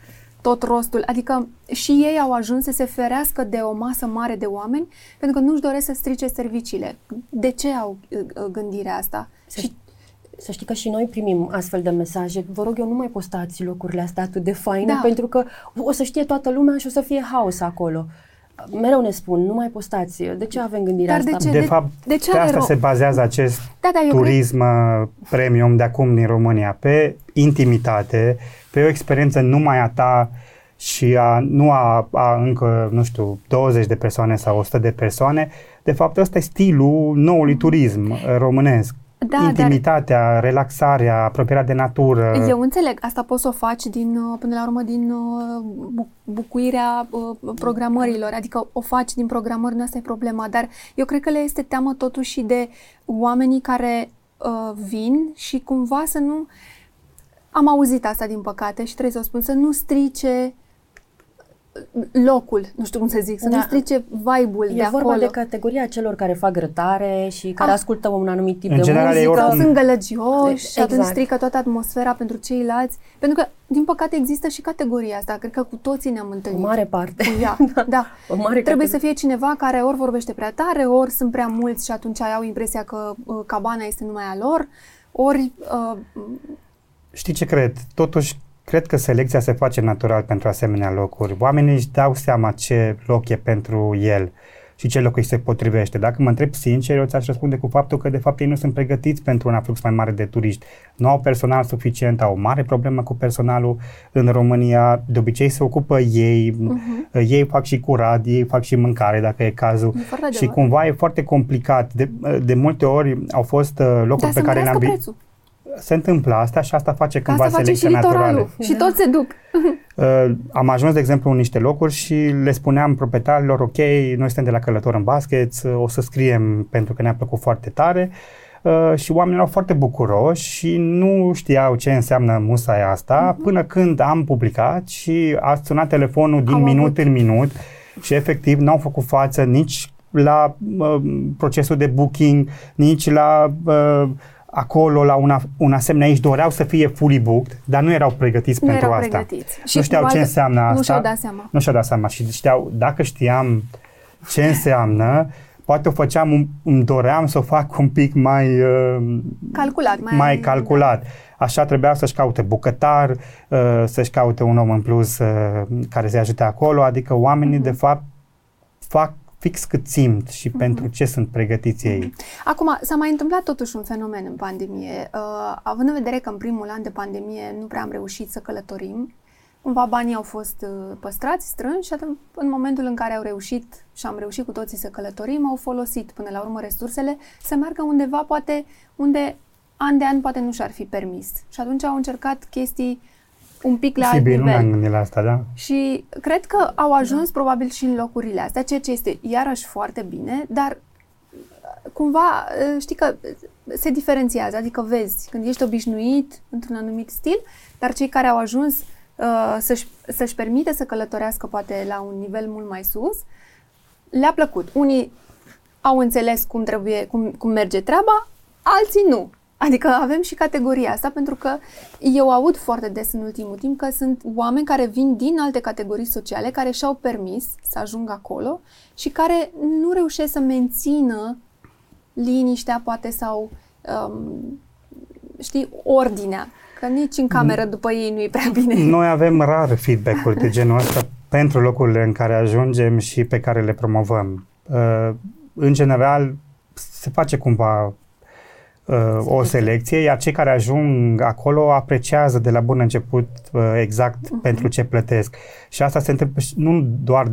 tot rostul. Adică și ei au ajuns să se ferească de o masă mare de oameni pentru că nu-și doresc să strice serviciile. De ce au uh, gândirea asta? Se și să știi că și noi primim astfel de mesaje. Vă rog eu, nu mai postați locurile astea atât de faine, da. pentru că o să știe toată lumea și o să fie haos acolo. Mereu ne spun, nu mai postați. De ce avem gândirea Dar asta? De, ce? de fapt, de ce pe asta se bazează acest da, da, turism cred... Uh, premium de acum din România, pe intimitate, pe o experiență numai a ta și a, nu a, a încă, nu știu, 20 de persoane sau 100 de persoane. De fapt, ăsta e stilul noului turism uh, românesc da, intimitatea, dar... relaxarea, apropierea de natură. Eu înțeleg, asta poți să o faci din, uh, până la urmă din uh, bucuirea uh, programărilor, adică o faci din programări, nu asta e problema, dar eu cred că le este teamă totuși de oamenii care uh, vin și cumva să nu... Am auzit asta din păcate și trebuie să o spun, să nu strice locul, nu știu cum să zic, să da. nu strice vibe-ul e de acolo. E vorba de categoria celor care fac grătare și care ah. ascultă un anumit tip în de general, muzică. Sau sunt gălăgioși exact. și atunci strică toată atmosfera pentru ceilalți. Pentru că, din păcate, există și categoria asta. Cred că cu toții ne-am întâlnit. O mare parte. Cu ea. [LAUGHS] da. da. O mare Trebuie categorie. să fie cineva care ori vorbește prea tare, ori sunt prea mulți și atunci au impresia că uh, cabana este numai a lor, ori... Uh, Știi ce cred? Totuși, Cred că selecția se face natural pentru asemenea locuri. Oamenii își dau seama ce loc e pentru el și ce loc îi se potrivește. Dacă mă întreb sincer, eu ți-aș răspunde cu faptul că de fapt ei nu sunt pregătiți pentru un aflux mai mare de turiști. Nu au personal suficient, au o mare problemă cu personalul în România. De obicei se ocupă ei, uh-huh. ei fac și curat, ei fac și mâncare dacă e cazul. E și cumva e foarte complicat. De, de multe ori au fost uh, locuri pe care le-am vizit se întâmplă asta și asta face cândva asta selecția face și naturală. Și toți se duc. [LAUGHS] Uh, am ajuns, de exemplu, în niște locuri și le spuneam proprietarilor, ok, noi suntem de la Călător în Basket, o să scriem pentru că ne-a plăcut foarte tare. Uh, și oamenii erau foarte bucuroși și nu știau ce înseamnă musa asta uh-huh. până când am publicat și a sunat telefonul din am minut avut. în minut și efectiv n-au făcut față nici la uh, procesul de booking, nici la uh, acolo la una, un asemenea aici doreau să fie fully booked, dar nu erau pregătiți nu pentru erau asta. Pregătiți. Nu știau ce înseamnă asta. Nu și-au dat seama. Nu și-au dat seama și știau, dacă știam ce înseamnă, poate o făceam, un, îmi doream să o fac un pic mai uh, calculat. Mai, mai calculat. Da. Așa trebuia să-și caute bucătar, uh, să-și caute un om în plus uh, care să-i ajute acolo, adică oamenii uh-huh. de fapt fac fix cât simt și uh-huh. pentru ce sunt pregătiți ei. Uh-huh. Acum, s-a mai întâmplat totuși un fenomen în pandemie. Uh, având în vedere că în primul an de pandemie nu prea am reușit să călătorim, cumva banii au fost uh, păstrați, strânși și atunci, în momentul în care au reușit și am reușit cu toții să călătorim, au folosit până la urmă resursele să meargă undeva, poate, unde an de an poate nu și-ar fi permis. Și atunci au încercat chestii un pic la Posibil, alt nivel. nu gândit la asta, da? Și cred că au ajuns da. probabil și în locurile astea, ceea ce este iarăși foarte bine, dar cumva, știi că se diferențiază, adică vezi, când ești obișnuit într-un anumit stil, dar cei care au ajuns uh, să-și, să-și permite să călătorească poate la un nivel mult mai sus, le-a plăcut. Unii au înțeles cum trebuie, cum, cum merge treaba, alții nu. Adică avem și categoria asta pentru că eu aud foarte des în ultimul timp că sunt oameni care vin din alte categorii sociale care și-au permis să ajungă acolo și care nu reușesc să mențină liniștea poate sau um, știi, ordinea. Că nici în cameră după ei nu e prea bine. Noi avem rar feedback-uri de genul ăsta [LAUGHS] pentru locurile în care ajungem și pe care le promovăm. Uh, în general, se face cumva uh, o selecție, iar cei care ajung acolo apreciază de la bun început uh, exact uh-huh. pentru ce plătesc. Și asta se întâmplă nu doar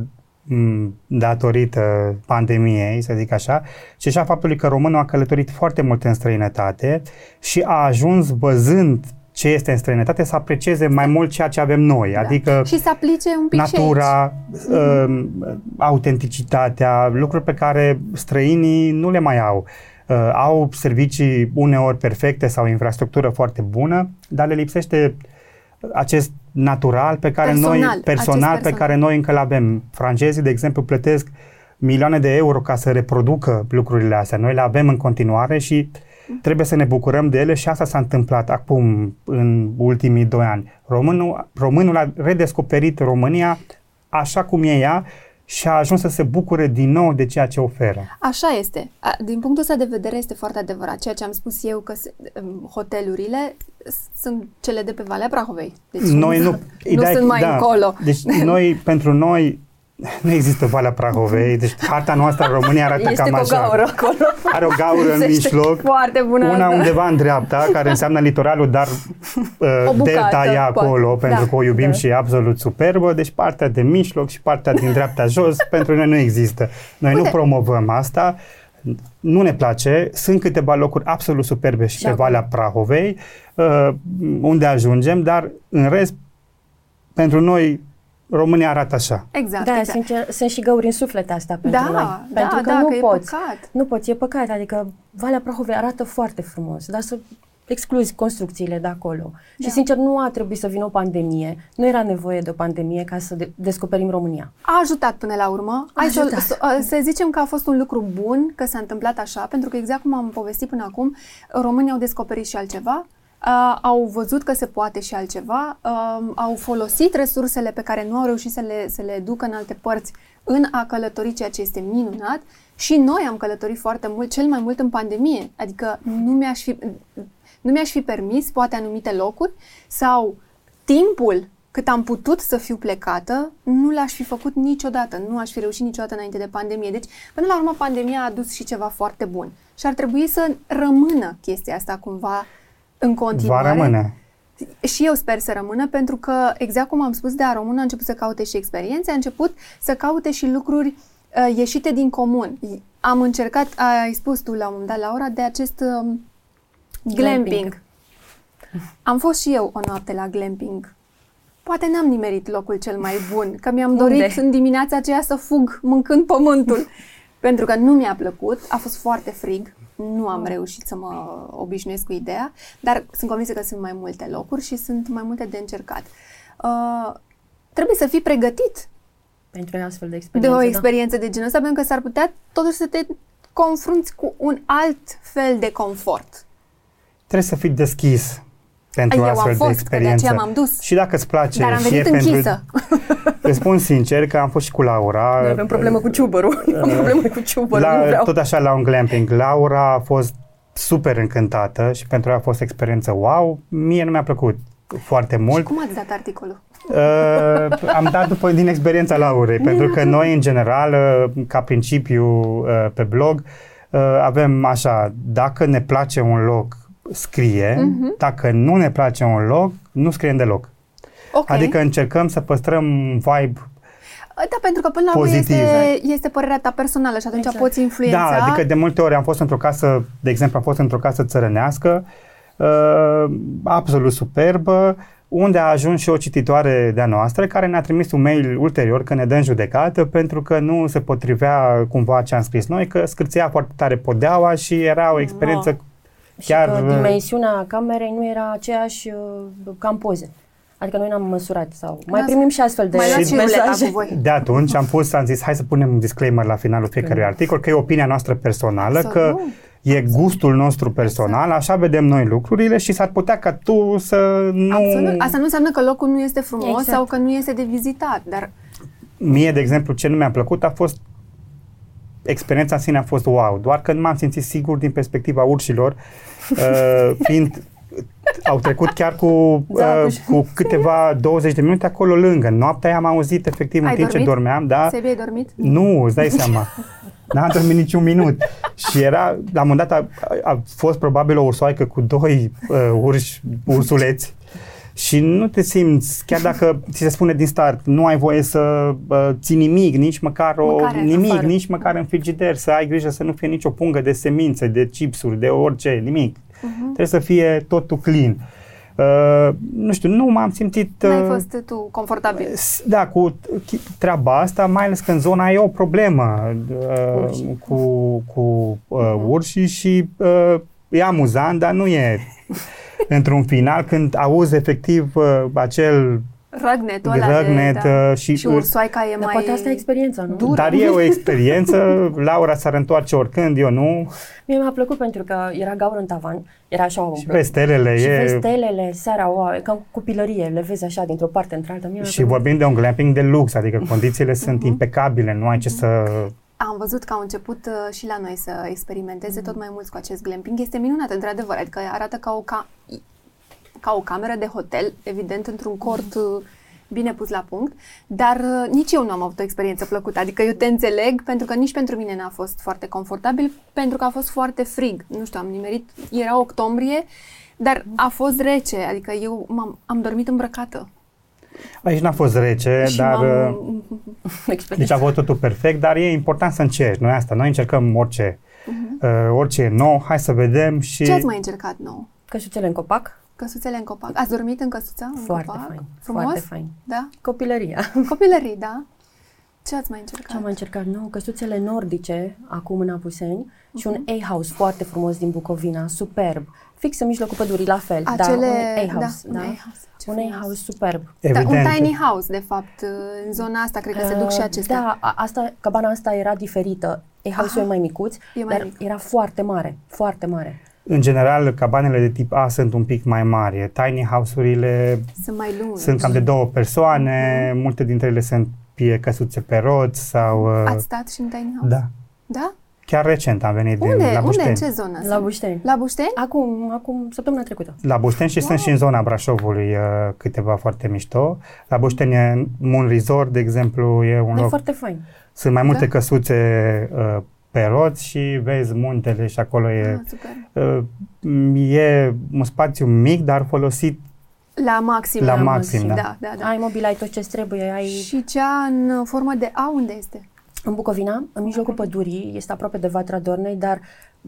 datorită pandemiei, să zic așa, ci și a faptului că românul a călătorit foarte mult în străinătate și a ajuns văzând ce este în străinătate să aprecieze mai mult ceea ce avem noi, da. adică și să aplice un pic natura, uh, autenticitatea, lucruri pe care străinii nu le mai au. Uh, au servicii uneori perfecte sau infrastructură foarte bună, dar le lipsește acest natural pe care personal, noi, personal, pe care noi încă l avem. Francezii, de exemplu, plătesc milioane de euro ca să reproducă lucrurile astea. Noi le avem în continuare și trebuie să ne bucurăm de ele și asta s-a întâmplat acum, în ultimii doi ani. Românul, românul a redescoperit România așa cum e ea și a ajuns să se bucure din nou de ceea ce oferă. Așa este. Din punctul ăsta de vedere este foarte adevărat. Ceea ce am spus eu că um, hotelurile sunt cele de pe Valea Prahovei. Deci noi nu, nu sunt mai da, încolo. Deci noi, [LAUGHS] pentru noi, nu există Valea Prahovei, deci harta noastră în România arată este cam așa. Gaură acolo. Are o gaură în mijloc. Foarte bună. Una asta. undeva în dreapta, care înseamnă litoralul, dar uh, bucată, delta e acolo, poate. pentru da, că o iubim da. și e absolut superbă. Deci partea de mijloc și partea din dreapta jos, [LAUGHS] pentru noi nu există. Noi Uite. nu promovăm asta. Nu ne place, sunt câteva locuri absolut superbe și, și pe acum. Valea Prahovei, uh, unde ajungem, dar în rest, pentru noi România arată așa. Exact. Da, exact. Sincer, sunt și găuri în suflet asta pentru da, noi. Da, pentru că da, nu că poți. E păcat. Nu poți, e păcat. Adică Valea Prahovei arată foarte frumos, dar să excluzi construcțiile de acolo. Da. Și sincer, nu a trebuit să vină o pandemie. Nu era nevoie de o pandemie ca să de- descoperim România. A ajutat până la urmă. A Hai ajutat. Să, să, să zicem că a fost un lucru bun că s-a întâmplat așa, pentru că exact cum am povestit până acum, românii au descoperit și altceva, uh, au văzut că se poate și altceva, uh, au folosit resursele pe care nu au reușit să le, să le ducă în alte părți în a călători, ceea ce este minunat. Și noi am călătorit foarte mult, cel mai mult în pandemie. Adică nu mi-aș fi, nu mi-aș fi permis, poate, anumite locuri sau timpul cât am putut să fiu plecată, nu l-aș fi făcut niciodată, nu aș fi reușit niciodată înainte de pandemie. Deci, până la urmă, pandemia a adus și ceva foarte bun. Și ar trebui să rămână chestia asta cumva în continuare. Va rămâne. Și eu sper să rămână, pentru că, exact cum am spus, de a română a început să caute și experiențe, a început să caute și lucruri uh, ieșite din comun. Am încercat, ai spus tu la un moment dat, Laura, de acest uh, glamping. glamping. Am fost și eu o noapte la glamping. Poate n-am nimerit locul cel mai bun, că mi-am dorit Unde? în dimineața aceea să fug mâncând pământul. [LAUGHS] pentru că nu mi-a plăcut, a fost foarte frig, nu am reușit să mă obișnuiesc cu ideea, dar sunt convinsă că sunt mai multe locuri și sunt mai multe de încercat. Uh, trebuie să fii pregătit pentru o astfel de experiență. De o da. experiență da. de genul ăsta, pentru că s-ar putea totuși să te confrunți cu un alt fel de confort. Trebuie să fii deschis pentru Eu astfel am fost, de experiență. De m-am dus. Și dacă îți place Dar am și venit e închisă. pentru... [LAUGHS] Îți spun sincer că am fost și cu Laura. Noi avem probleme cu ciubărul. [LAUGHS] am probleme cu ciubărul, la, nu vreau. Tot așa la un glamping. Laura a fost super încântată și pentru ea a fost experiență wow. Mie nu mi-a plăcut foarte mult. Și cum ați dat articolul? Uh, am dat după din experiența Laurei, pentru că noi, în general, uh, ca principiu uh, pe blog, uh, avem așa, dacă ne place un loc, scrie, uh-huh. dacă nu ne place un loc, nu scriem deloc. Okay. Adică încercăm să păstrăm vibe da, pentru că până la urmă este, este părerea ta personală și atunci exact. poți influența. Da, adică de multe ori am fost într-o casă, de exemplu, am fost într-o casă țărănească, uh, absolut superbă, unde a ajuns și o cititoare de-a noastră care ne-a trimis un mail ulterior că ne dă în judecată pentru că nu se potrivea cumva ce am scris noi, că scârția foarte tare podeaua și era o experiență no. Chiar... Și că dimensiunea camerei nu era aceeași uh, ca în poze. Adică noi n-am măsurat sau mai primim și astfel de mai mesaje. Cu voi. De atunci am pus, am zis, hai să punem un disclaimer la finalul fiecărui articol, că e opinia noastră personală, Absolut. că e gustul nostru personal, exact. așa vedem noi lucrurile și s-ar putea ca tu să nu... Absolut. Asta nu înseamnă că locul nu este frumos exact. sau că nu este de vizitat, dar... Mie, de exemplu, ce nu mi-a plăcut a fost experiența în sine a fost wow, doar că nu m-am simțit sigur din perspectiva urșilor, [LAUGHS] uh, fiind au trecut chiar cu, da, uh, cu [LAUGHS] câteva 20 de minute acolo lângă. Noaptea aia am auzit efectiv Ai în timp dormit? ce dormeam. Da, Sebi, ai dormit? Nu, îți dai seama. [LAUGHS] N-am dormit niciun minut. Și era, la un moment dat a, a fost probabil o ursoaică cu doi uh, urși, ursuleți și nu te simți, chiar dacă ți se spune din start, nu ai voie să uh, ții nimic, nici măcar, o, măcar nimic, afară. nici măcar în frigider, să ai grijă să nu fie nicio pungă de semințe, de chipsuri, de orice, nimic. Uh-huh. Trebuie să fie totul clean. Uh, nu știu, nu m-am simțit... Uh, N-ai fost tu confortabil. Da, cu treaba asta, mai ales că în zona e o problemă uh, cu, cu uh, uh-huh. urșii și uh, e amuzant, dar nu e [LAUGHS] într-un final când auzi efectiv uh, acel Răgnetul ăla Răgnet, de, da. Uh, și, și ursoaica e dar mai poate asta e experiența, nu? Dură. Dar e o [LAUGHS] experiență, Laura s-ar întoarce oricând, eu nu. Mie mi-a plăcut pentru că era gaură în tavan, era așa Și pe stelele și e... Și stelele, seara, o, ca copilărie, le vezi așa dintr-o parte într-alta. Mie și vorbim de un glamping de lux, adică condițiile sunt uh-huh. impecabile, nu ai ce să... Am văzut că au început uh, și la noi să experimenteze mm. tot mai mulți cu acest glamping. Este minunat, într-adevăr, adică arată ca o, ca, ca o cameră de hotel, evident, într-un cort uh, bine pus la punct, dar uh, nici eu nu am avut o experiență plăcută. Adică eu te înțeleg pentru că nici pentru mine n-a fost foarte confortabil, pentru că a fost foarte frig. Nu știu, am nimerit, era octombrie, dar a fost rece, adică eu m-am, am dormit îmbrăcată. Aici n-a fost rece, și dar... Uh, [LAUGHS] deci a fost totul perfect, dar e important să încerci. Noi asta, noi încercăm orice. Uh-huh. Uh, orice e nou, hai să vedem și... Ce ați mai încercat nou? Căsuțele în copac. Căsuțele în copac. Ați dormit în căsuța? În foarte copac? fain. Frumos? Foarte fain. Da? Copilăria. Copilării, da. Ce ați mai încercat? Ce am mai încercat? Nu, căsuțele nordice, acum în Apuseni, uh-huh. și un A-house foarte frumos din Bucovina, superb. Fix în mijlocul pădurii, la fel. Acele... Da, un A-house. Da, da? Un A-house. un A-house superb. Da, un tiny house, de fapt. În zona asta, cred că se duc și uh, acestea. Da, asta, cabana asta era diferită. A-house-ul e mai micuț, e mai dar mic. era foarte mare, foarte mare. În general, cabanele de tip A sunt un pic mai mari. Tiny house-urile sunt mai lungi. Sunt cam de două persoane, mm-hmm. multe dintre ele sunt fie căsuțe pe roți sau... Uh, Ați stat și în tiny house? Da. Da? Chiar recent am venit Unde? din la Bușteni. Unde? În ce zonă? La Bușteni. La Bușteni? Acum, acum, săptămâna trecută. La Bușteni și wow. sunt și în zona Brașovului uh, câteva foarte mișto. La Bușteni e un resort, de exemplu, e un e loc... foarte fain. Sunt mai multe da? căsuțe uh, pe roți și vezi muntele și acolo e... Ah, uh, e un spațiu mic, dar folosit la maxim. La, la maxim, da. da. da, da. Ai mobil, ai tot ce trebuie. Ai... Și cea în formă de A, unde este? În Bucovina, în mijlocul pădurii, este aproape de Vatra Dornei, dar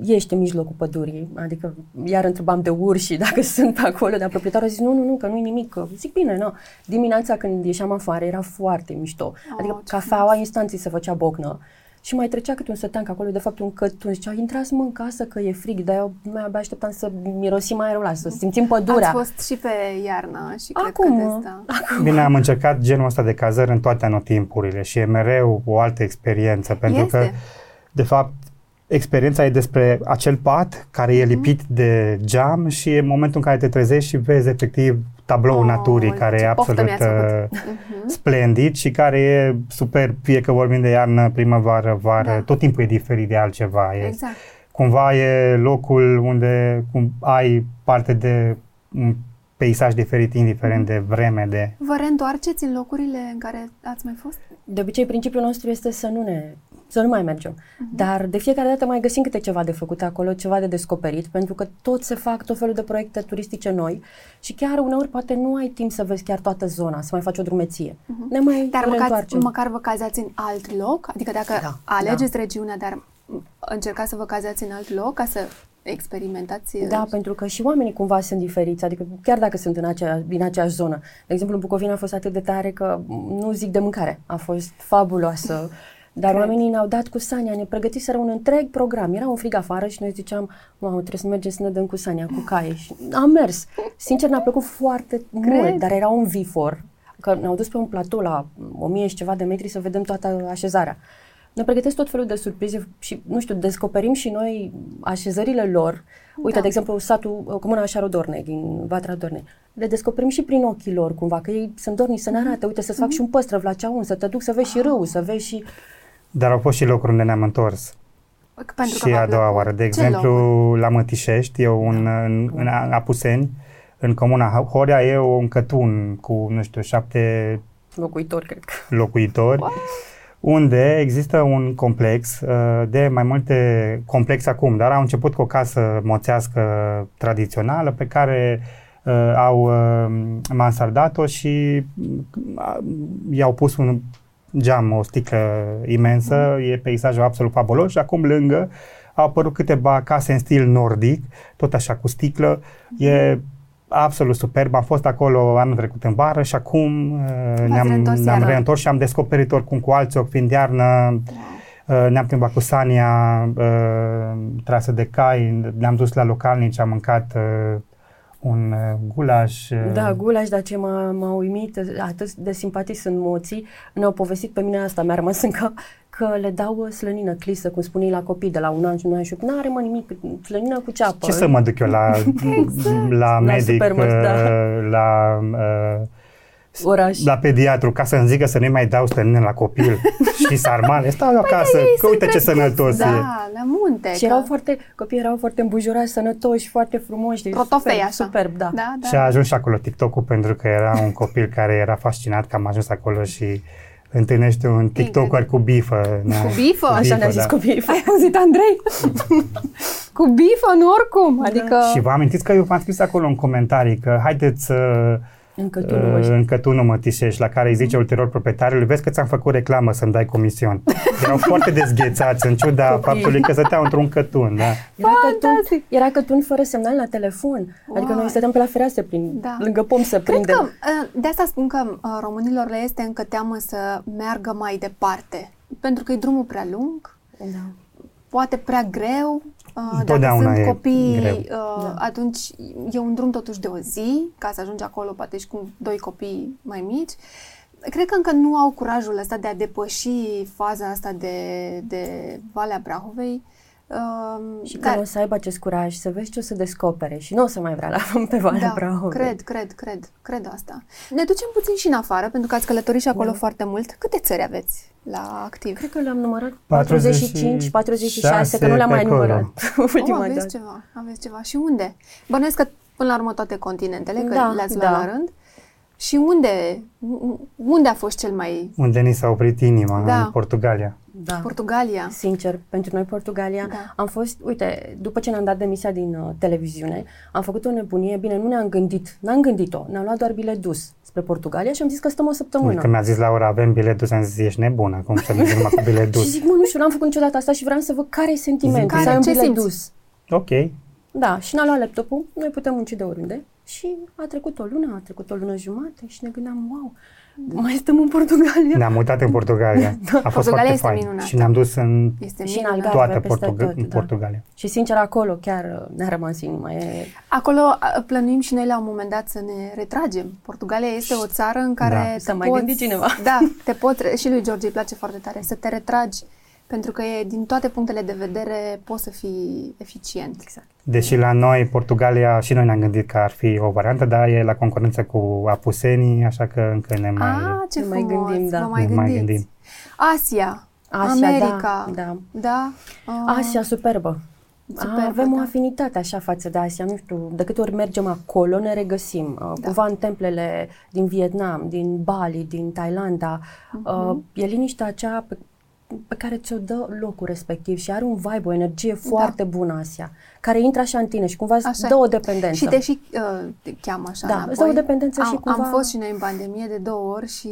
ești în mijlocul pădurii, adică iar întrebam de urși dacă [LAUGHS] sunt acolo, dar proprietarul a zis nu, nu, nu, că nu-i nimic, zic bine, nu. Dimineața când ieșeam afară era foarte mișto, adică oh, cafeaua instanții se făcea bocnă și mai trecea câte un săteanc acolo, de fapt un cătun. Zicea, intrați mă în casă că e frig, dar eu mai abia așteptam să mirosim aerul ăla, să simțim pădurea. Ați fost și pe iarnă și cred acum, că de acum. Bine, am încercat genul ăsta de cazări în toate anotimpurile și e mereu o altă experiență, pentru este. că, de fapt, experiența e despre acel pat care e mhm. lipit mm-hmm. de geam și e momentul în care te trezești și vezi efectiv tabloul oh, naturii care e absolut uh, mhm. splendid și care e super, fie că vorbim de iarnă, primăvară, vară, da. tot timpul e diferit de altceva. E, exact. Cumva e locul unde cum, ai parte de un peisaj diferit, indiferent mm. de vreme, de... Vă reîntoarceți în locurile în care ați mai fost? De obicei, principiul nostru este să nu ne să nu mai mergem. Uh-huh. Dar de fiecare dată mai găsim câte ceva de făcut acolo, ceva de descoperit, pentru că tot se fac tot felul de proiecte turistice noi și chiar uneori poate nu ai timp să vezi chiar toată zona, să mai faci o drumeție. Uh-huh. Ne mai Dar măcar, măcar vă cazați în alt loc? Adică dacă da, alegeți da. regiunea, dar încercați să vă cazați în alt loc ca să experimentați. Da, pentru că și oamenii cumva sunt diferiți, adică chiar dacă sunt în acea, din aceeași zonă. De exemplu, în Bucovina a fost atât de tare că nu zic de mâncare, a fost fabuloasă. [LAUGHS] Dar Cred. oamenii ne-au dat cu Sania, ne pregătiseră un întreg program. Era un frig afară și noi ziceam, mamă, trebuie să mergem să ne dăm cu Sania, cu caie. Și am mers. Sincer, ne-a plăcut foarte Cred. mult, dar era un vifor. Că ne-au dus pe un platou la o mie și ceva de metri să vedem toată așezarea. Ne pregătesc tot felul de surprize și, nu știu, descoperim și noi așezările lor. Uite, da. de exemplu, satul, comuna Șarodorne, din Vatra Dorne. Le descoperim și prin ochii lor, cumva, că ei sunt dorni să ne arate. Uite, să-ți fac mm-hmm. și un păstrăv la ceaun, să te duc să vezi și râu, să vezi și... Dar au fost și locuri unde ne-am întors. Pentru și a doua oară. De exemplu, locuri? la Mătișești, eu un, da. în, în Apuseni, în comuna Horea, e un cătun cu, nu știu, șapte locuitori, cred că. Locuitori. Wow unde există un complex uh, de mai multe complex acum, dar au început cu o casă moțească tradițională pe care uh, au uh, mansardat-o și uh, i-au pus un geam, o sticlă imensă, mm. e peisajul absolut fabulos și acum lângă au apărut câteva case în stil nordic, tot așa cu sticlă, mm. e absolut superb. Am fost acolo anul trecut în vară și acum uh, ne-am, ne-am reîntors și am descoperit oricum cu alții ochi fiind iarnă. Uh, ne-am plimbat cu Sania, uh, trasă de cai, ne-am dus la localnici, am mâncat uh, un uh, gulaș. Uh, da, gulaș, dar ce m-a, m-a uimit, atât de simpatic sunt moții, ne-au povestit pe mine asta, mi-a rămas în cap, că le dau slănină clisă, cum spuneai la copii de la un an și un an și nu are mă nimic, slănină cu ceapă. Ce să mă duc eu la, [LAUGHS] exact. la medic, la, da. la uh, oraș. la pediatru ca să-mi zică să nu mai dau stănină la copil [LAUGHS] și sarmale. Stau păi acasă, că uite ce sănătos da, e. Da, la munte. Și că... erau foarte, copiii erau foarte îmbujurați, sănătoși, foarte frumoși. Protofei, superb, așa. Superb, da. da, da. Și a ajuns și acolo TikTok-ul pentru că era un copil care era fascinat că am ajuns acolo și întâlnește un TikToker cu bifă. Cu bifă? Așa ne-a zis da. cu bifă. Ai auzit, Andrei? [LAUGHS] cu bifă, nu oricum. Da. Adică... Și vă amintiți că eu v-am scris acolo în comentarii că haideți să încă tu nu, uh, încă tu nu mă tisești, la care îi zice ulterior proprietarului, vezi că ți-am făcut reclamă să-mi dai comision. [LAUGHS] Erau foarte dezghețați în ciuda Copii. faptului că stăteau într-un cătun. Da. Era, cătun, era cătun fără semnal la telefon. Wow. Adică noi stăteam pe la fereastră prin, da. lângă pom să Cred prindem. Că, uh, de asta spun că uh, românilor le este încă teamă să meargă mai departe. Pentru că e drumul prea lung, da. poate prea greu, Uh, dacă sunt copii, greu. Uh, da. atunci e un drum totuși de o zi, ca să ajungi acolo, poate și cu doi copii mai mici. Cred că încă nu au curajul ăsta de a depăși faza asta de, de Valea Brahovei. Uh, și dar, că o să aibă acest curaj să vezi ce o să descopere și nu o să mai vrea la [LAUGHS] pe Valea da, Brahovei. cred, cred, cred, cred asta. Ne ducem puțin și în afară, pentru că ați călătorit și acolo da. foarte mult. Câte țări aveți? la activ? Cred că le-am numărat 45, 46, că nu le-am mai numărat [LAUGHS] ultima oh, aveți dată. ceva, aveți ceva. Și unde? Bănuiesc că până la urmă toate continentele, că da, le-ați luat da. la rând. Și unde, unde a fost cel mai... Unde ni s-a oprit inima, da. în Portugalia. Da. Portugalia. Sincer, pentru noi Portugalia da. am fost, uite, după ce ne-am dat demisia din uh, televiziune, am făcut o nebunie, bine, nu ne-am gândit, n-am gândit-o, ne-am luat doar bilet dus spre Portugalia și am zis că stăm o săptămână. Când mi-a zis Laura, avem bilet dus, am zis, ești nebună, cum să mergem cu bilet [LAUGHS] dus? și zic, mă, nu știu, n-am făcut niciodată asta și vreau să văd care e sentimentul, care, să ai un bilet simți? dus. Ok. Da, și ne-a luat laptopul, noi putem munci de oriunde și a trecut o lună, a trecut o lună jumate și ne gândeam, wow, mai stăm în Portugalia. Ne-am mutat în Portugalia. [LAUGHS] da. A fost Portugalia foarte fain. Și ne-am dus în este și în Algarve, toată Portug- tot, în da. Portugalia. Și sincer, acolo chiar ne-a rămas inima. E... Acolo plănuim și noi la un moment dat să ne retragem. Portugalia este o țară în care da. Să mai gândi cineva. Da, te poți, și lui George îi place foarte tare, să te retragi pentru că e, din toate punctele de vedere poți să fii eficient. Exact. Deși la noi, Portugalia, și noi ne-am gândit că ar fi o variantă, dar e la concurență cu apusenii, așa că încă ne mai, ah, ce ne mai gândim. Da. mai, mai gândim. Asia, Asia, America. Da. da. da? Uh, Asia, superbă. Superbă, Avem da. o afinitate așa față de Asia, nu știu, de câte ori mergem acolo ne regăsim. Uh, da. Cumva în templele din Vietnam, din Bali, din Thailanda, uh-huh. uh, e liniștea aceea pe pe care ți-o dă locul respectiv și are un vibe, o energie da. foarte da. bună Asia, care intră așa în tine și cumva așa. îți dă o dependență. Și te și uh, te cheamă așa Da, înapoi. îți dă o dependență am, și cumva... Am fost și noi în pandemie de două ori și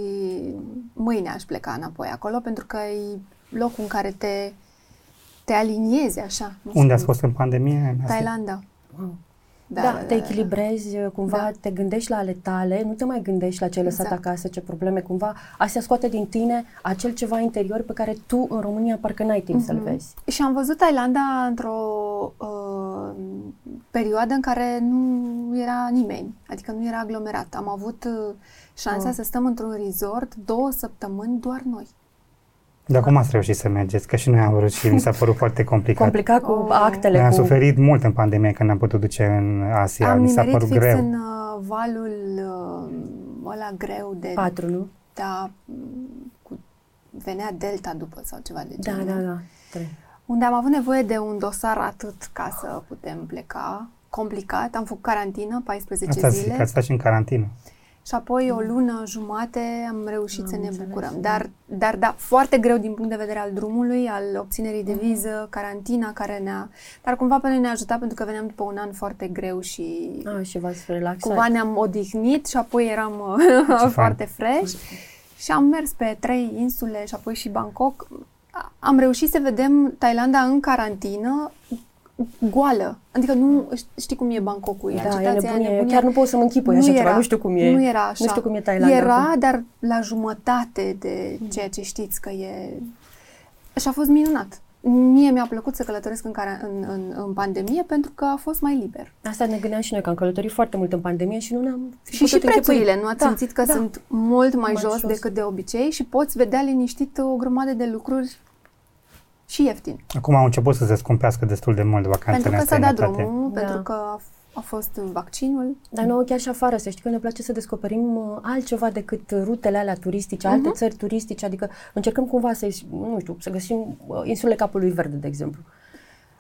mâine aș pleca înapoi acolo pentru că e locul în care te te aliniezi așa. Unde ați fost în pandemie? Thailanda. Wow. Da, da, te echilibrezi, cumva da. te gândești la ale tale, nu te mai gândești la ce ai lăsat exact. acasă, ce probleme, cumva astea scoate din tine acel ceva interior pe care tu în România parcă n-ai timp mm-hmm. să-l vezi. Și am văzut Thailanda într-o uh, perioadă în care nu era nimeni, adică nu era aglomerat. Am avut uh, șansa oh. să stăm într-un resort două săptămâni doar noi. Dar cum ați reușit să mergeți? Că și noi am vrut și mi s-a [LAUGHS] părut foarte complicat. Complicat cu oh. actele. Noi am cu... suferit mult în pandemie când am putut duce în Asia. Am mi s-a părut fix greu. în uh, valul uh, ăla greu de... Patru, nu? Da, cu, venea Delta după sau ceva de da, genul. Da, da, da. Trei. Unde am avut nevoie de un dosar atât ca să putem pleca. Complicat. Am făcut carantină, 14 Asta zile. Asta stat și în carantină. Și apoi o lună jumate am reușit am să ne bucurăm. Dar, dar da, foarte greu din punct de vedere al drumului, al obținerii de viză, carantina care ne-a... Dar cumva pe noi ne-a ajutat pentru că veneam după un an foarte greu și... A, și v-ați relaxat. Cumva ne-am odihnit și apoi eram [LAUGHS] foarte fresh. Și am mers pe trei insule și apoi și Bangkok. Am reușit să vedem Thailanda în carantină, goală. Adică nu știi cum e Bangkokul, e da, e nebunie. nebunie. Chiar nu pot să mă închipui așa era, ceva, nu știu cum e. Nu era așa. Nu știu cum e Thailanda. Era, acum. dar la jumătate de ceea ce știți că e... Și a fost minunat. Mie mi-a plăcut să călătoresc în, care, în, în, în pandemie pentru că a fost mai liber. Asta ne gândeam și noi, că am călătorit foarte mult în pandemie și nu ne-am Și și prețurile, nu ați da, simțit că da. sunt mult mai, mai jos, jos decât de obicei și poți vedea liniștit o grămadă de lucruri și ieftin. Acum au început să se scumpească destul de mult vacanțele Pentru că s-a dat drumul, da. pentru că a fost vaccinul. Dar nouă chiar și afară, să știi că ne place să descoperim uh, altceva decât rutele alea turistice, uh-huh. alte mhm. țări turistice, adică încercăm cumva să, nu știu, să găsim uh, insulele Capului Verde, de exemplu.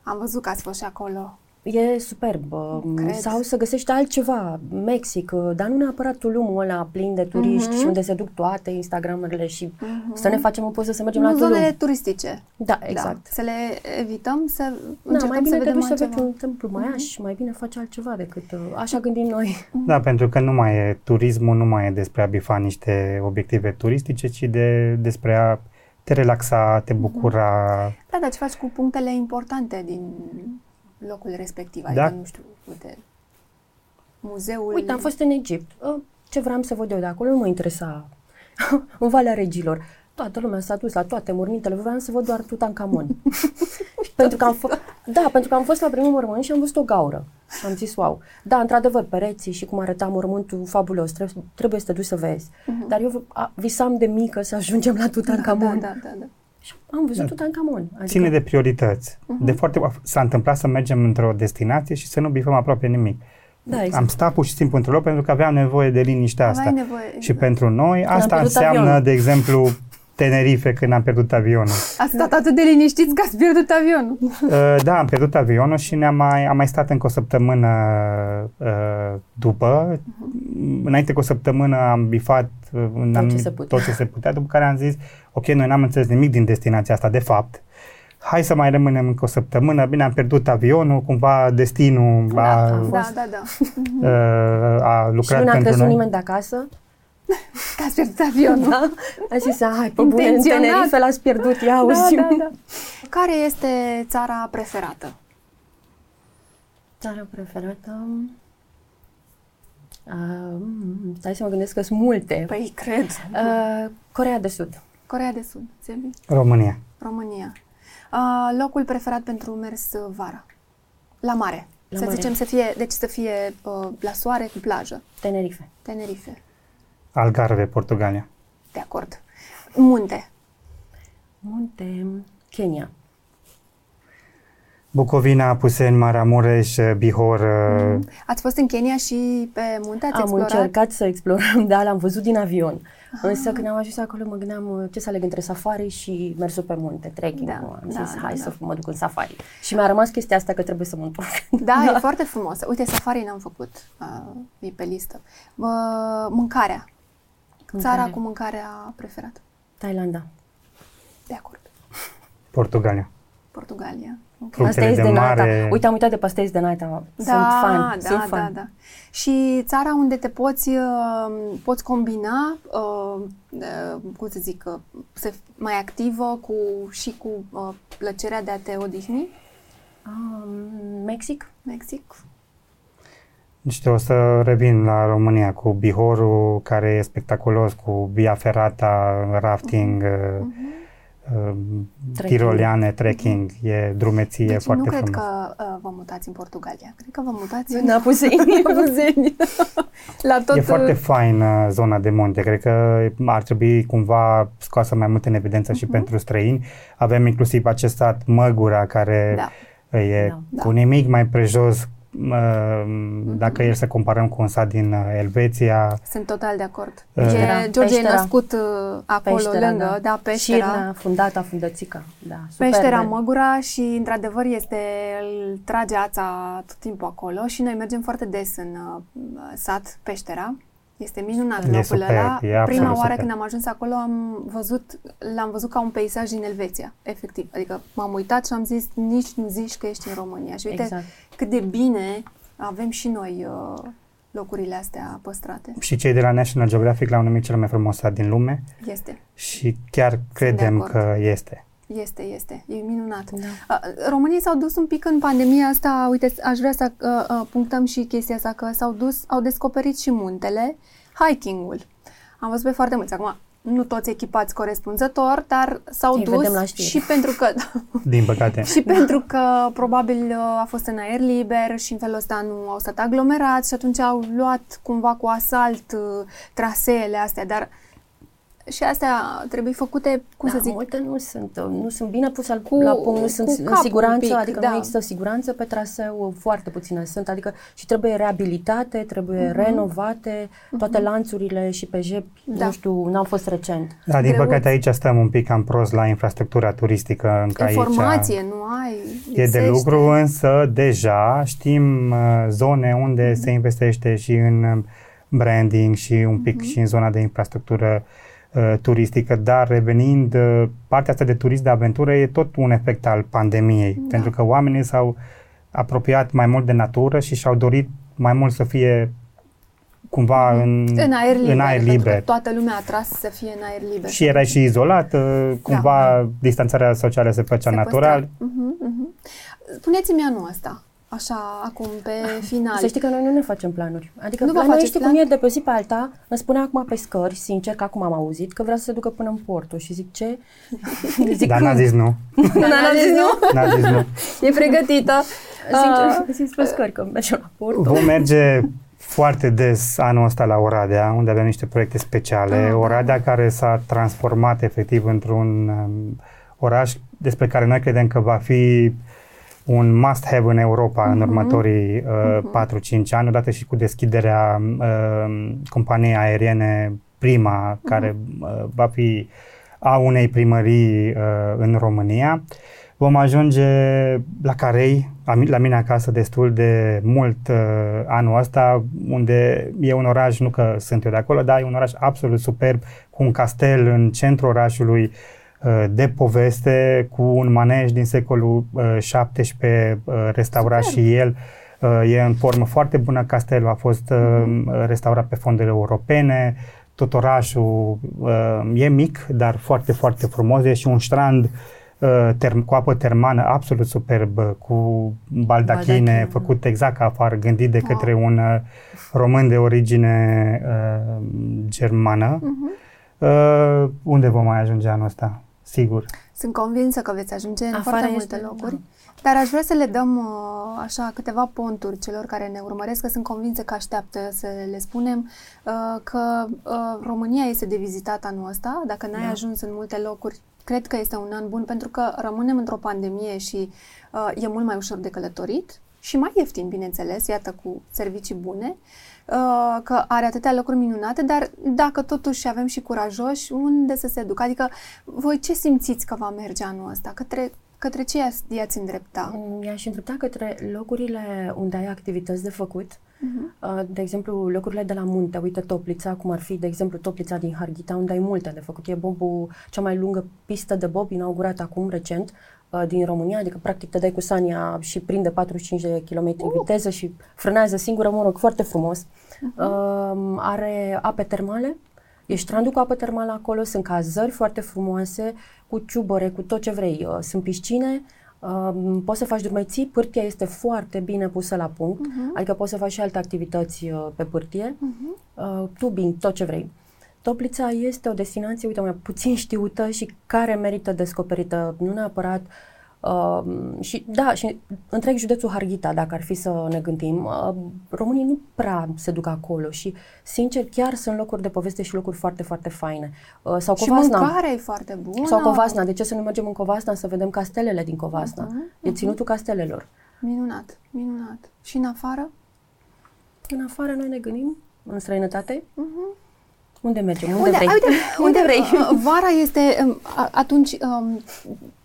Am văzut că ați fost și acolo. E superb. Cred. Sau să găsești altceva, Mexic, dar nu neapărat Tulumul ăla plin de turiști uh-huh. și unde se duc toate Instagramurile și uh-huh. să ne facem o poză să mergem nu la Tulum. zonele turistice. Da, exact. Da. Să le evităm, să da, mai bine să te duci să vezi un templu mai uh-huh. mai bine faci altceva decât uh, așa gândim noi. Da, pentru că nu mai e turismul, nu mai e despre a bifa niște obiective turistice, ci de despre a te relaxa, te bucura. Da, dar ce faci cu punctele importante din locul respectiv. Adică, da. nu știu, uite, muzeul... Uite, am fost în Egipt. Ă, ce vreau să văd eu de acolo nu mă interesa. [LAUGHS] în Valea Regilor. Toată lumea s-a dus la toate mormintele, vreau să văd doar Tutankamon. [LAUGHS] pentru că am f- da, pentru că am fost la primul mormânt și am văzut o gaură. Am zis, wow. Da, într-adevăr, pereții și cum arăta mormântul, fabulos, trebuie, trebuie să te duci să vezi. Uh-huh. Dar eu a, visam de mică să ajungem la Tutankamon. Da, da, da, da. Și am văzut da. Tutankamon. Adică... Ține de priorități. Uh-huh. De foarte s-a întâmplat să mergem într-o destinație și să nu bifăm aproape nimic. Da, exact. Am stat pur și simplu într-o loc pentru că aveam nevoie de liniștea asta. Nevoie, și exact. pentru noi asta înseamnă, avionul. de exemplu, [LAUGHS] Tenerife când am pierdut avionul. Ați stat da. atât de liniștiți că ați pierdut avionul. [LAUGHS] Uh, da, am pierdut avionul și ne-am mai, am mai stat încă o săptămână uh, după. Uh-huh. Înainte cu o săptămână am bifat uh, tot, am, ce se tot ce se putea, după care am zis, ok, noi n-am înțeles nimic din destinația asta, de fapt. Hai să mai rămânem încă o săptămână. Bine, am pierdut avionul, cumva destinul da, a, a, da, da, da. Uh, a lucrat și nu pentru noi. nimeni de acasă? Că [LAUGHS] ați pierdut avionul. Da? A zis, hai, pe bune, în Tenerife l-ați pierdut, ia da, da, da. Care este țara preferată? Țara preferată... Uh, stai să mă gândesc că sunt multe. Păi, cred. Uh, Corea de Sud. Corea de Sud, Sebi? România. România. Uh, locul preferat pentru mers vara? La mare. La să mare. zicem să fie, deci să fie uh, la soare cu plajă. Tenerife. Tenerife. Algarve, Portugalia. De acord. Munte. Munte, Kenya. Bucovina, Puseni, Maramureș, Bihor. Mm. Ați fost în Kenya și pe munte ați Am explorat? încercat să explorăm, [LAUGHS] da, l-am văzut din avion. Aha. Însă când am ajuns acolo mă gândeam uh, ce să aleg între safari și mersul pe munte, trekking. Da, am da, zis, hai da. să mă duc în safari. Și mi-a rămas chestia asta că trebuie să mă întorc. [LAUGHS] Da, da, e foarte frumos. Uite, safari n-am făcut. Uh, e pe listă. Uh, mâncarea. Mâncare. Țara cu mâncarea preferată? Thailanda. De acord. Portugalia. Portugalia. fructele de, de mare. Night. Uite, am uitat de Pastéis de Night. Da, sunt fan. Da, sunt da, fan. da. Și țara unde te poți, uh, poți combina, uh, uh, cum să zic, uh, să mai activă cu, și cu uh, plăcerea de a te odihni? Um, Mexic. Mexic. Știu, o să revin la România cu Bihorul, care e spectaculos, cu Via Ferrata, rafting, uh-huh. Uh-huh uh, tiroliane, trekking, uh-huh. e drumeție deci foarte nu frumos. cred că uh, vă mutați în Portugalia, cred că vă mutați în Apuzeni. [LAUGHS] Apuzeni. [LAUGHS] la tot... E foarte fain uh, zona de munte, cred că ar trebui cumva scoasă mai mult în evidență uh-huh. și mhm. pentru străini. Avem inclusiv acest sat Măgura, care da. e da. cu nimic mai prejos Mhm. Dacă e să comparăm cu un sat din uh, Elveția. Sunt total de acord. Uh, e, George e născut uh, acolo, peștera, lângă, da, da Peștera. Șirna, fundata, fundățica. Da, Peștera Măgura și, într-adevăr, este, îl trage ața tot timpul acolo și noi mergem foarte des în uh, sat Peștera este minunat locul super, ăla. Prima oară super. când am ajuns acolo am văzut, l-am văzut ca un peisaj din Elveția, efectiv. Adică m-am uitat și am zis, nici nu zici că ești în România. Și uite exact. Cât de bine avem și noi uh, locurile astea păstrate. Și cei de la National Geographic l-au numit cel mai frumos sat din lume. Este. Și chiar credem că este. Este, este. E minunat. Da. Românii s-au dus un pic în pandemia asta, uite, aș vrea să uh, uh, punctăm și chestia asta, că s-au dus, au descoperit și muntele, hiking-ul. Am văzut pe foarte mulți. Acum, nu toți echipați corespunzător, dar s-au Ei, dus și pentru că... Din păcate. [LAUGHS] și pentru că probabil a fost în aer liber și în felul ăsta nu au stat aglomerați și atunci au luat cumva cu asalt uh, traseele astea, dar uh, și astea trebuie făcute, cum da, să zic... multe nu sunt, nu sunt bine puse cu, la punct, nu sunt în siguranță, pic, adică da. nu există siguranță pe traseu, foarte puține sunt, adică și trebuie reabilitate, trebuie uh-huh. renovate, toate uh-huh. lanțurile și pe jep, da. nu știu, n-au fost recent. Da, din Greuț. păcate aici stăm un pic cam prost la infrastructura turistică. Încă Informație, aici nu ai. E de lucru, însă deja știm uh, zone unde uh-huh. se investește și în branding și un pic uh-huh. și în zona de infrastructură uh, Uh, turistică, dar revenind, uh, partea asta de turism de aventură e tot un efect al pandemiei, da. pentru că oamenii s-au apropiat mai mult de natură și și-au dorit mai mult să fie cumva mhm. în, în aer liber. În aer liber. Toată lumea a tras să fie în aer liber. Și era și izolat, uh, cumva da. distanțarea socială se făcea se natural. Uh-huh, uh-huh. Spuneți-mi anul ăsta, așa, acum, pe final. Să știi că noi nu ne facem planuri. Adică nu noi știi plan? cum e de pe zi pe alta, îmi spune acum pe scări, sincer, că acum am auzit, că vrea să se ducă până în portul și zic ce? [LAUGHS] zic, Dar n-a zis nu. [LAUGHS] Dar n-a zis nu? N-a zis nu. [LAUGHS] E pregătită. Sincer, uh. zic pe scări că mergem la portul. Vom merge foarte des anul ăsta la Oradea, unde avem niște proiecte speciale. Uh, Oradea care s-a transformat efectiv într-un um, oraș despre care noi credem că va fi uh, un must-have în Europa uh-huh. în mhm. următorii uh, uh-huh. 4-5 ani, odată și cu deschiderea uh, companiei aeriene Prima, uh-huh. care uh, va fi a unei primării uh, în România. Vom ajunge la Carei, la mine acasă destul de mult uh, anul ăsta, unde e un oraș, nu că sunt eu de acolo, dar e un oraș absolut superb, cu un castel în centrul orașului, uh, Uh, de poveste cu un manej din secolul XVII uh, uh, restaurat Super. și el. E în formă foarte bună, castelul a fost mm-hmm. restaurat pe fonduri europene, tot orașul e mic, dar foarte, foarte frumos. E și un strand term, cu apă termană absolut superb, cu baldachine, Baldachine. făcut exact ca afară, gândit de către wow. un român de origine uh, germană. Uh-huh. Uh, unde vom mai ajunge anul ăsta? Sigur. Sunt convinsă că veți ajunge în Afară foarte multe locuri. Da. Dar aș vrea să le dăm uh, așa câteva ponturi celor care ne urmăresc, că sunt convinsă că așteaptă să le spunem uh, că uh, România este de vizitat anul ăsta. Dacă n-ai da. ajuns în multe locuri, cred că este un an bun pentru că rămânem într-o pandemie și uh, e mult mai ușor de călătorit și mai ieftin, bineînțeles, iată, cu servicii bune. Uh, Uh, că are atâtea locuri minunate, dar dacă totuși avem și curajoși, unde să se ducă? Adică, voi ce simțiți că va merge anul ăsta? Către, către ce i-ați îndrepta? Mm, i-aș îndrepta către locurile unde ai activități de făcut. Uh-huh. De exemplu, locurile de la munte, uite Toplița, cum ar fi, de exemplu, Toplița din Harghita, unde ai multe de făcut. E bobul, cea mai lungă pistă de bob inaugurată acum, recent, uh, din România, adică practic te dai cu Sania și prinde 45 de km uh. viteză și frânează singură, mă rog, foarte frumos. Uh-huh. Uh, are ape termale, e strandul cu apă termală acolo, sunt cazări foarte frumoase, cu ciubăre, cu tot ce vrei. Uh, sunt piscine, uh, poți să faci drumeții, pârtia este foarte bine pusă la punct, uh-huh. adică poți să faci și alte activități uh, pe pârtie, uh-huh. uh, tubing, tot ce vrei. Toplița este o destinație, uite, mai puțin știută și care merită descoperită, nu neapărat Uh, și da, și întreg județul Harghita, dacă ar fi să ne gândim, uh, românii nu prea se duc acolo și, sincer, chiar sunt locuri de poveste și locuri foarte, foarte faine. Uh, sau și Covasna. mâncarea e foarte bună. Sau Covasna. De ce să nu mergem în Covasna să vedem castelele din Covasna? Uh-huh, uh-huh. E ținutul castelelor. Minunat, minunat. Și în afară? În afară noi ne gândim, în străinătate. Uh-huh. Unde mergem? Unde, unde vrei? Uite, [LAUGHS] unde vrei? Vara este um, atunci um,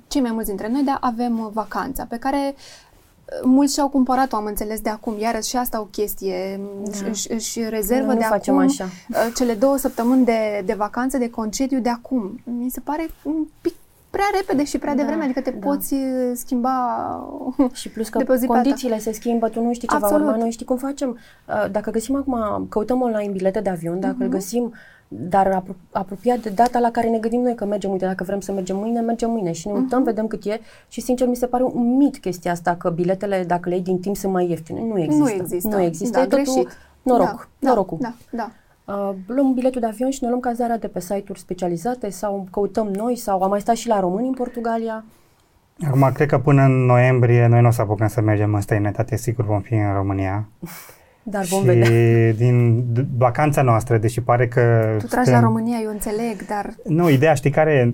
cei mai mulți dintre noi, dar avem uh, vacanța pe care uh, mulți și-au cumpărat-o, am înțeles, de acum. Iar și asta o chestie. Da. Își, își rezervă nu, de acum așa. Uh, cele două săptămâni de, de vacanță, de concediu de acum. Mi se pare un pic prea repede și prea da, devreme, adică te da. poți schimba Și plus că condițiile se schimbă, tu nu știi ce Absolut. va urma, noi știi cum facem. Dacă găsim acum, căutăm online bilete de avion, dacă uh-huh. îl găsim dar apropiat de data la care ne gândim noi că mergem, uite, dacă vrem să mergem mâine, mergem mâine și ne uităm, uh-huh. vedem cât e și sincer mi se pare un mit chestia asta că biletele, dacă le iei din timp, sunt mai ieftine. Nu există. Nu există. Nu există. Da, e totul noroc. Da, norocul. Da, da. Uh, luăm biletul de avion și ne luăm cazarea de pe site-uri specializate sau căutăm noi sau am mai stat și la români în Portugalia. Acum, cred că până în noiembrie noi nu o să apucăm să mergem în străinătate, sigur vom fi în România. [LAUGHS] Dar vom și vedea. din vacanța noastră, deși pare că... Tu tragi la România, eu înțeleg, dar... Nu, ideea, știi care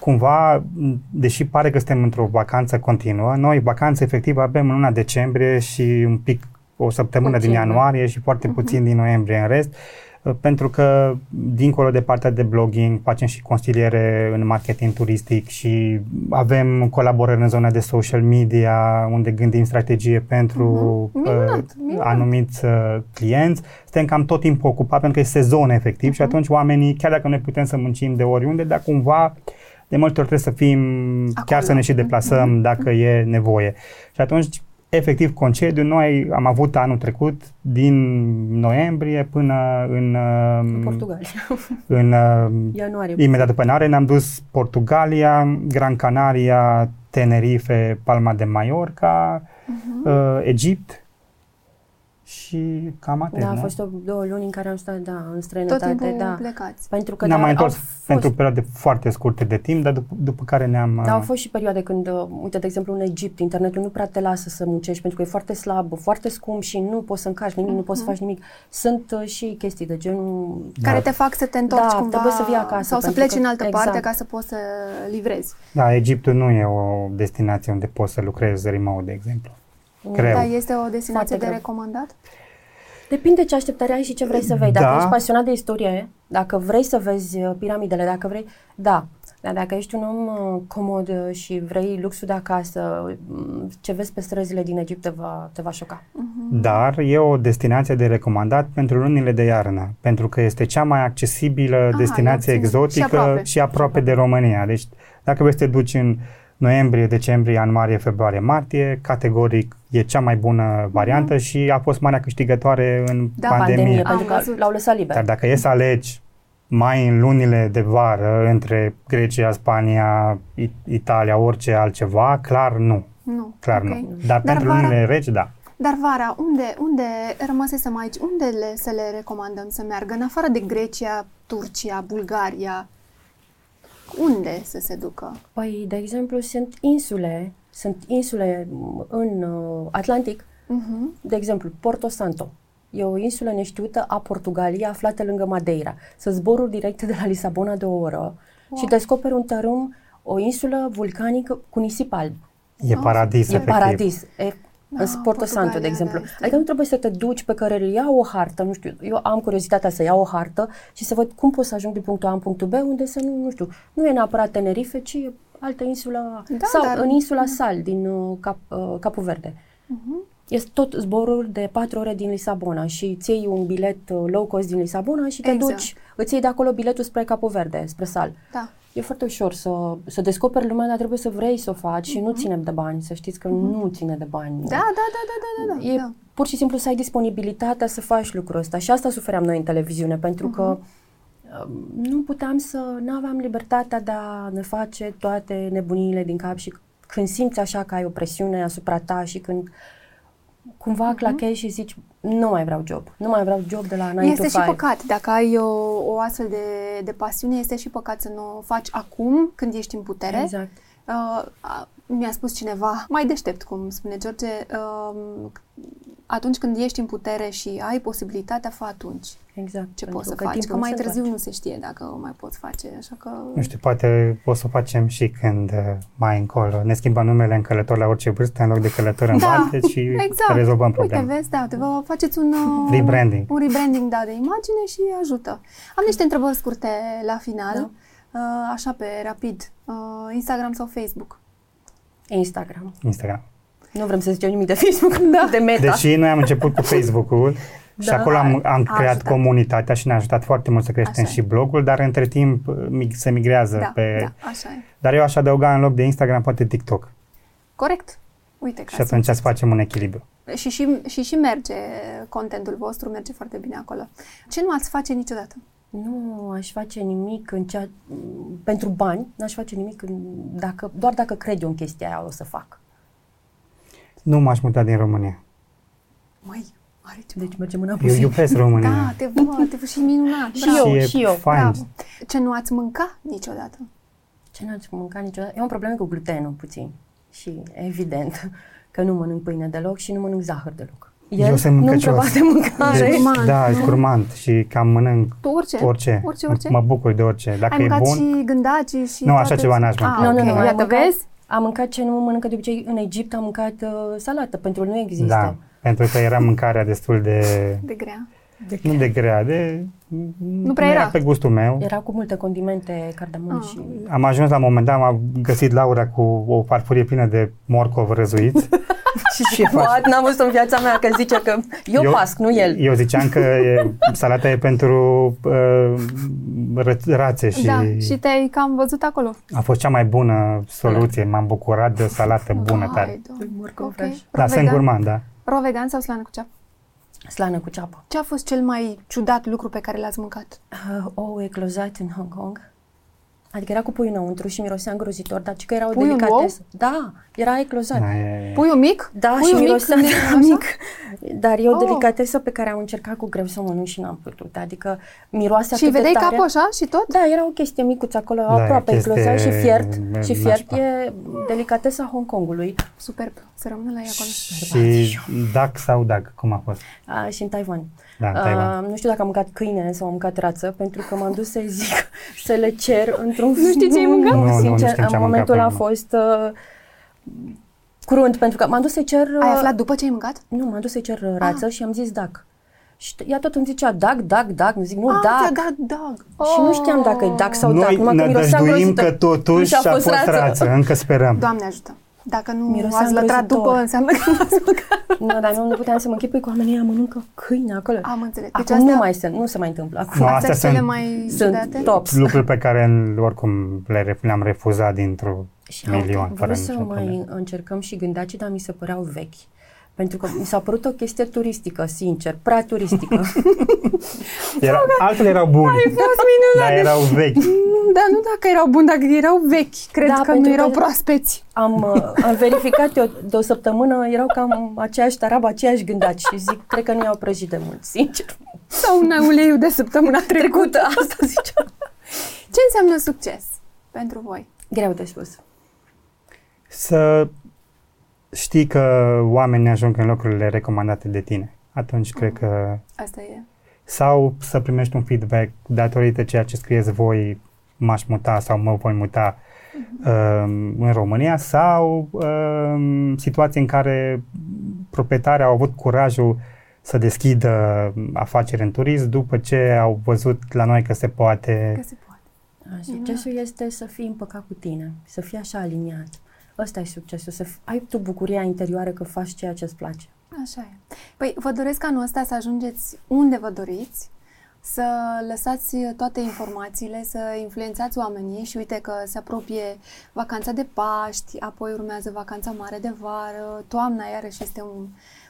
cumva, deși pare că suntem într-o vacanță continuă, noi vacanță efectiv avem în luna decembrie și un pic o săptămână puțin, din da. ianuarie și foarte uh-huh. puțin din noiembrie în rest. Uh, pentru că, dincolo de partea de blogging, facem și consiliere în marketing turistic și avem colaborări în zona de social media, unde gândim strategie pentru uh-huh. minunat, minunat. anumiți uh, clienți. Suntem cam tot timpul ocupat pentru că e sezon efectiv uh-huh. și atunci oamenii, chiar dacă noi putem să muncim de oriunde, dar cumva de multe ori trebuie să fim, Acolo. chiar să ne și deplasăm uh-huh. dacă e nevoie. Și atunci efectiv concediu. Noi am avut anul trecut din noiembrie până în... În Portugalia. [LAUGHS] În Ianuarie. Imediat după ianuarie ne-am dus Portugalia, Gran Canaria, Tenerife, Palma de Mallorca, uh-huh. uh, Egipt și cam atât, Da, a fost o, două luni în care am stat, da, în străinătate, Tot da. plecați. Pentru că ne-am da, mai întors fost... pentru perioade foarte scurte de timp, dar după, după care ne-am... Da, au uh, fost și perioade când, uh, uite, de exemplu, în Egipt, internetul nu prea te lasă să muncești pentru că e foarte slab, foarte scump și nu poți să încarci nimic, uh-huh. nu poți să mhm. faci nimic. Sunt uh, și chestii de genul... Care da. te fac să te întorci da, cumva... trebuie să vii acasă. Sau să pleci că, în altă exact. parte ca să poți să livrezi. Da, Egiptul nu e o destinație unde poți să lucrezi remote, de exemplu. Greu. Da, este o destinație de recomandat? Depinde ce așteptare ai și ce vrei să vezi. Dacă da. ești pasionat de istorie, dacă vrei să vezi uh, piramidele, dacă vrei, da. Dar dacă ești un om uh, comod uh, și vrei luxul de acasă, mm, ce vezi pe străzile din Egipt te va, te va șoca. Uh-huh. Dar e o destinație de recomandat pentru lunile de iarnă, pentru că este cea mai accesibilă Aha, destinație exotică și aproape. și aproape de România. Deci dacă vrei să te duci în noiembrie, decembrie, ianuarie, februarie, martie, categoric e cea mai bună variantă mm-hmm. și a fost marea câștigătoare în da, pandemie. pandemie pentru că l-au lăsat liber. Dar dacă e să alegi mai în lunile de vară între Grecia, Spania, Italia, orice altceva, clar nu. Nu. Clar okay. nu. Dar, Dar pentru vara, lunile reci, da. Dar vara, unde, unde rămăsesem aici, unde le, să le recomandăm să meargă? În afară de Grecia, Turcia, Bulgaria, unde să se ducă? Păi, de exemplu, sunt insule, sunt insule în uh, Atlantic, uh-huh. de exemplu, Porto Santo. E o insulă neștiută a Portugaliei aflată lângă Madeira. Să zboruri direct de la Lisabona de o oră wow. și descoperi un tărâm, o insulă vulcanică cu nisip alb. E paradis, E efectiv. paradis. E da, în Porto Santo, de exemplu. Da, adică nu trebuie să te duci pe care ia o hartă, nu știu, eu am curiozitatea să iau o hartă și să văd cum pot să ajung din punctul A în punctul B, unde să nu, nu știu, nu e neapărat Tenerife, ci altă insulă, da, sau dar... în insula Sal, din uh, Cap, uh, Capul Verde. Uh-huh. Este tot zborul de 4 ore din Lisabona și îți iei un bilet uh, low cost din Lisabona și te exact. duci, îți iei de acolo biletul spre Capul Verde, spre Sal. Da. E foarte ușor să, să descoperi lumea, dar trebuie să vrei să o faci uh-huh. și nu mhm. ține de bani, să știți că uh-huh. nu ține de bani. Da, da, da, da, da, da. E da. pur și simplu să ai disponibilitatea să faci lucrul ăsta și asta sufeream noi în televiziune, pentru uh-huh. că um, nu puteam să, nu aveam libertatea de a ne face toate nebuniile din cap și când simți așa că ai o presiune asupra ta și când cumva uh-huh. clachezi și zici nu mai vreau job, nu mai vreau job de la 9 Este și păcat, dacă ai o, o astfel de, de pasiune, este și păcat să nu o faci acum, când ești în putere. Exact. Uh, mi-a spus cineva, mai deștept, cum spune George, uh, atunci când ești în putere și ai posibilitatea, fă atunci. Exact. Ce poți să faci? Că mai târziu faci. nu se știe dacă o mai poți face, așa că... Nu știu, poate o să o facem și când uh, mai încolo ne schimbăm numele în călător la orice vârstă în loc de călător în da, și [LAUGHS] exact. rezolvăm problema. Uite, vezi, da, te vă faceți un... Uh, rebranding. Un rebranding, da, de imagine și ajută. Am niște întrebări scurte la final, da. uh, așa pe rapid. Uh, Instagram sau Facebook? Instagram. Instagram. Nu vrem să zicem nimic de Facebook, [LAUGHS] da. de meta. Deși noi am început cu Facebook-ul [LAUGHS] da. și acolo am, am creat ajutat. comunitatea și ne-a ajutat foarte mult să creștem așa și blogul, dar între timp se migrează da, pe... Da, așa e. Dar eu aș adăuga în loc de Instagram poate TikTok. Corect. Uite și atunci să facem un echilibru. Și, și, și, și merge contentul vostru, merge foarte bine acolo. Ce nu ați face niciodată? Nu aș face nimic în cea, pentru bani, nu aș face nimic în, dacă, doar dacă cred eu în chestia aia o să fac. Nu m-aș muta din România. Măi, are ce Deci mergem înapoi. Eu iubesc România. Da, te văd, [LAUGHS] te văd și minunat. și eu, și, și eu. Fain. Ce nu ați mânca niciodată? Ce nu ați mânca niciodată? Eu am probleme cu glutenul puțin. Și evident că nu mănânc pâine deloc și nu mănânc zahăr deloc. El eu sunt mâncăcios. de [LAUGHS] mâncare. Deci, da, e curmant și cam mănânc tu orice? Orice. orice, orice? Mă bucur de orice. Dacă Ai e bun... și gândaci și Nu, așa ceva n-aș mânca. Ah, nu, nu, nu. Iată, vezi? Am mâncat ce nu mâncă de obicei în Egipt, am mâncat uh, salată, pentru nu există. Da, pentru că era mâncarea destul de... De grea. De nu de grea, de... Nu prea era. pe gustul meu. Era cu multe condimente, cardamom ah. și... Am ajuns la un moment dat, am găsit Laura cu o farfurie plină de morcov răzuit. [LAUGHS] și ce faci? N-am văzut în viața mea că zice că eu, eu pasc, nu el. Eu ziceam că e, [LAUGHS] salata e pentru uh, rațe și... Da, și te-ai cam văzut acolo. A fost cea mai bună soluție, m-am bucurat de o salată bună tare. Morcov okay. Da, sunt gurmand, da. Ro vegan sau slană cu ceapă? Slană cu ceapă. Ce a fost cel mai ciudat lucru pe care l-ați mâncat? Uh, ou eclozat în Hong Kong. Adică era cu pui înăuntru și mirosea îngrozitor, dar că era o Puiul delicatesă. Da, era eclozat. Da, Puiul mic? Da, Puiul și mirosea [LAUGHS] mic, mic. Dar e o oh. delicatesă pe care am încercat cu greu să o mănânc și n-am putut. Adică miroase Și vedeai tare. capul așa și tot? Da, era o chestie micuță acolo, da, aproape eclozat și fiert. Și fiert e delicatesa Hong Kongului. Superb, să rămână la ea acolo. Și dac sau dac, cum a fost? A, și în Taiwan. Da, în Taiwan. Uh, nu știu dacă am mâncat câine sau am mâncat rață, pentru că m-am dus să zic [LAUGHS] să le cer într-un... Nu știi ce ai mâncat? Nu, Sincer, nu, nu în momentul a fost uh, crunt, pentru că m-am dus să cer... Uh, ai aflat după ce ai mâncat? Nu, m-am dus să cer uh, rață ah. și am zis dac. Și ea tot îmi zicea dag, dag, dag. Nu zic, nu, ah, dag. Da, dag. Oh. Și nu știam dacă e dag sau Noi dag. Noi ne dăjduim că totuși a fost rață. rață. Încă sperăm. Doamne ajută. Dacă nu Mirosea ați lătrat după, înseamnă că nu ați mâncat. [LAUGHS] Nu, dar nu, nu puteam să mă închipui cu oamenii ăia mănâncă câine acolo. Am înțeles. Deci acum astea... nu mai sunt, nu se mai întâmplă acum. Nu, astea, astea sunt, mai sunt tops. lucruri pe care oricum le, le-am refuzat dintr-o milion. Vreau să mai probleme. încercăm și gândacii, dar mi se păreau vechi. Pentru că mi s-a părut o chestie turistică, sincer, prea turistică. [LAUGHS] Era, altele erau bune. Ai fost minunat. Dar erau vechi. [LAUGHS] Da, nu dacă erau buni, dacă erau vechi. Cred da, că nu erau că proaspeți. Am, uh, am verificat eu de o săptămână, erau cam aceeași tarabă, aceeași gândaci și zic, cred că nu i-au prăjit de mult, sincer. Sau un uleiul de săptămâna [LAUGHS] trecută. trecută asta ziceam. Ce înseamnă succes pentru voi? Greu de spus. Să știi că oamenii ajung în locurile recomandate de tine. Atunci mm. cred că... Asta e. Sau să primești un feedback datorită ceea ce scrieți voi, m-aș muta sau mă voi muta mm-hmm. uh, în România sau uh, situații în care proprietarii au avut curajul să deschidă afaceri în turism după ce au văzut la noi că se poate. Că se poate. Succesul este să fii împăcat cu tine, să fii așa aliniat. Ăsta e succesul, să ai tu bucuria interioară că faci ceea ce îți place. Așa e. Păi vă doresc anul ăsta să ajungeți unde vă doriți, să lăsați toate informațiile, să influențați oamenii și uite că se apropie vacanța de Paști, apoi urmează vacanța mare de vară, toamna iarăși este un,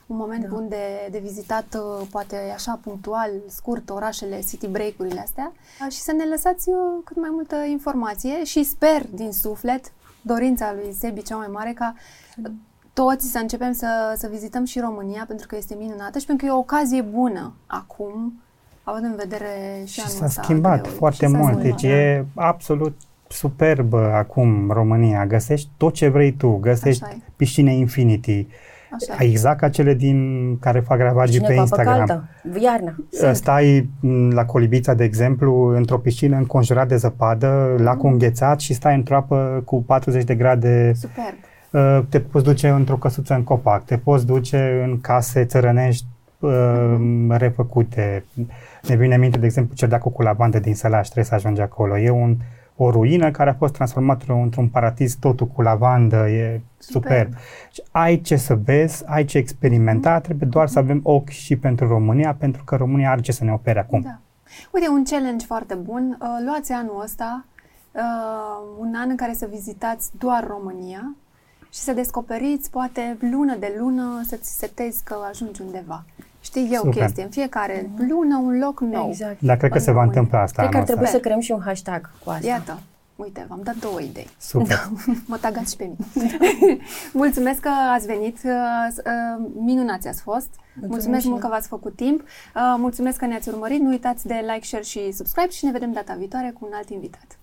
un moment da. bun de, de vizitat, uh, poate așa punctual, scurt, orașele, city break-urile astea și să ne lăsați uh, cât mai multă informație și sper din suflet, dorința lui Sebi cea mai mare, ca toți să începem să, să vizităm și România pentru că este minunată și pentru că e o ocazie bună acum, având în vedere și, și anul s-a schimbat greu, foarte mult, schimbat, deci da. e absolut superbă acum România. Găsești tot ce vrei tu, găsești piscine Infinity, Așa. Exact ca cele din care fac gravagii pe Instagram. Caldă, iarna. Stai la Colibița, de exemplu, într-o piscină înconjurat de zăpadă, mm. lacul înghețat și stai într-o apă cu 40 de grade. Superb. Te poți duce într-o căsuță în copac, te poți duce în case țărănești mm. refăcute. Ne vine minte, de exemplu, Cerdeacul cu lavandă din Sălaș, trebuie să ajungi acolo. E un o ruină care a fost transformată într-un paradis totul cu lavandă, e superb. super. Ai ce să vezi, ai ce experimenta, mm-hmm. trebuie doar să avem ochi și pentru România, pentru că România are ce să ne ofere acum. Da. Uite, un challenge foarte bun. Uh, luați anul ăsta, uh, un an în care să vizitați doar România și să descoperiți, poate lună de lună, să-ți setezi că ajungi undeva. Știi, e o chestie. În fiecare lună un loc nou. Exact. Dar cred că se va întâmpla asta. Cred că ar trebui să creăm și un hashtag cu asta. Iată. Uite, v-am dat două idei. Super. [LAUGHS] mă tagați și pe mine. [LAUGHS] Mulțumesc că ați venit. Uh, uh, minunați ați fost. Mulțumesc, Mulțumesc mult că v-ați făcut timp. Uh, mulțumesc că ne-ați urmărit. Nu uitați de like, share și subscribe și ne vedem data viitoare cu un alt invitat.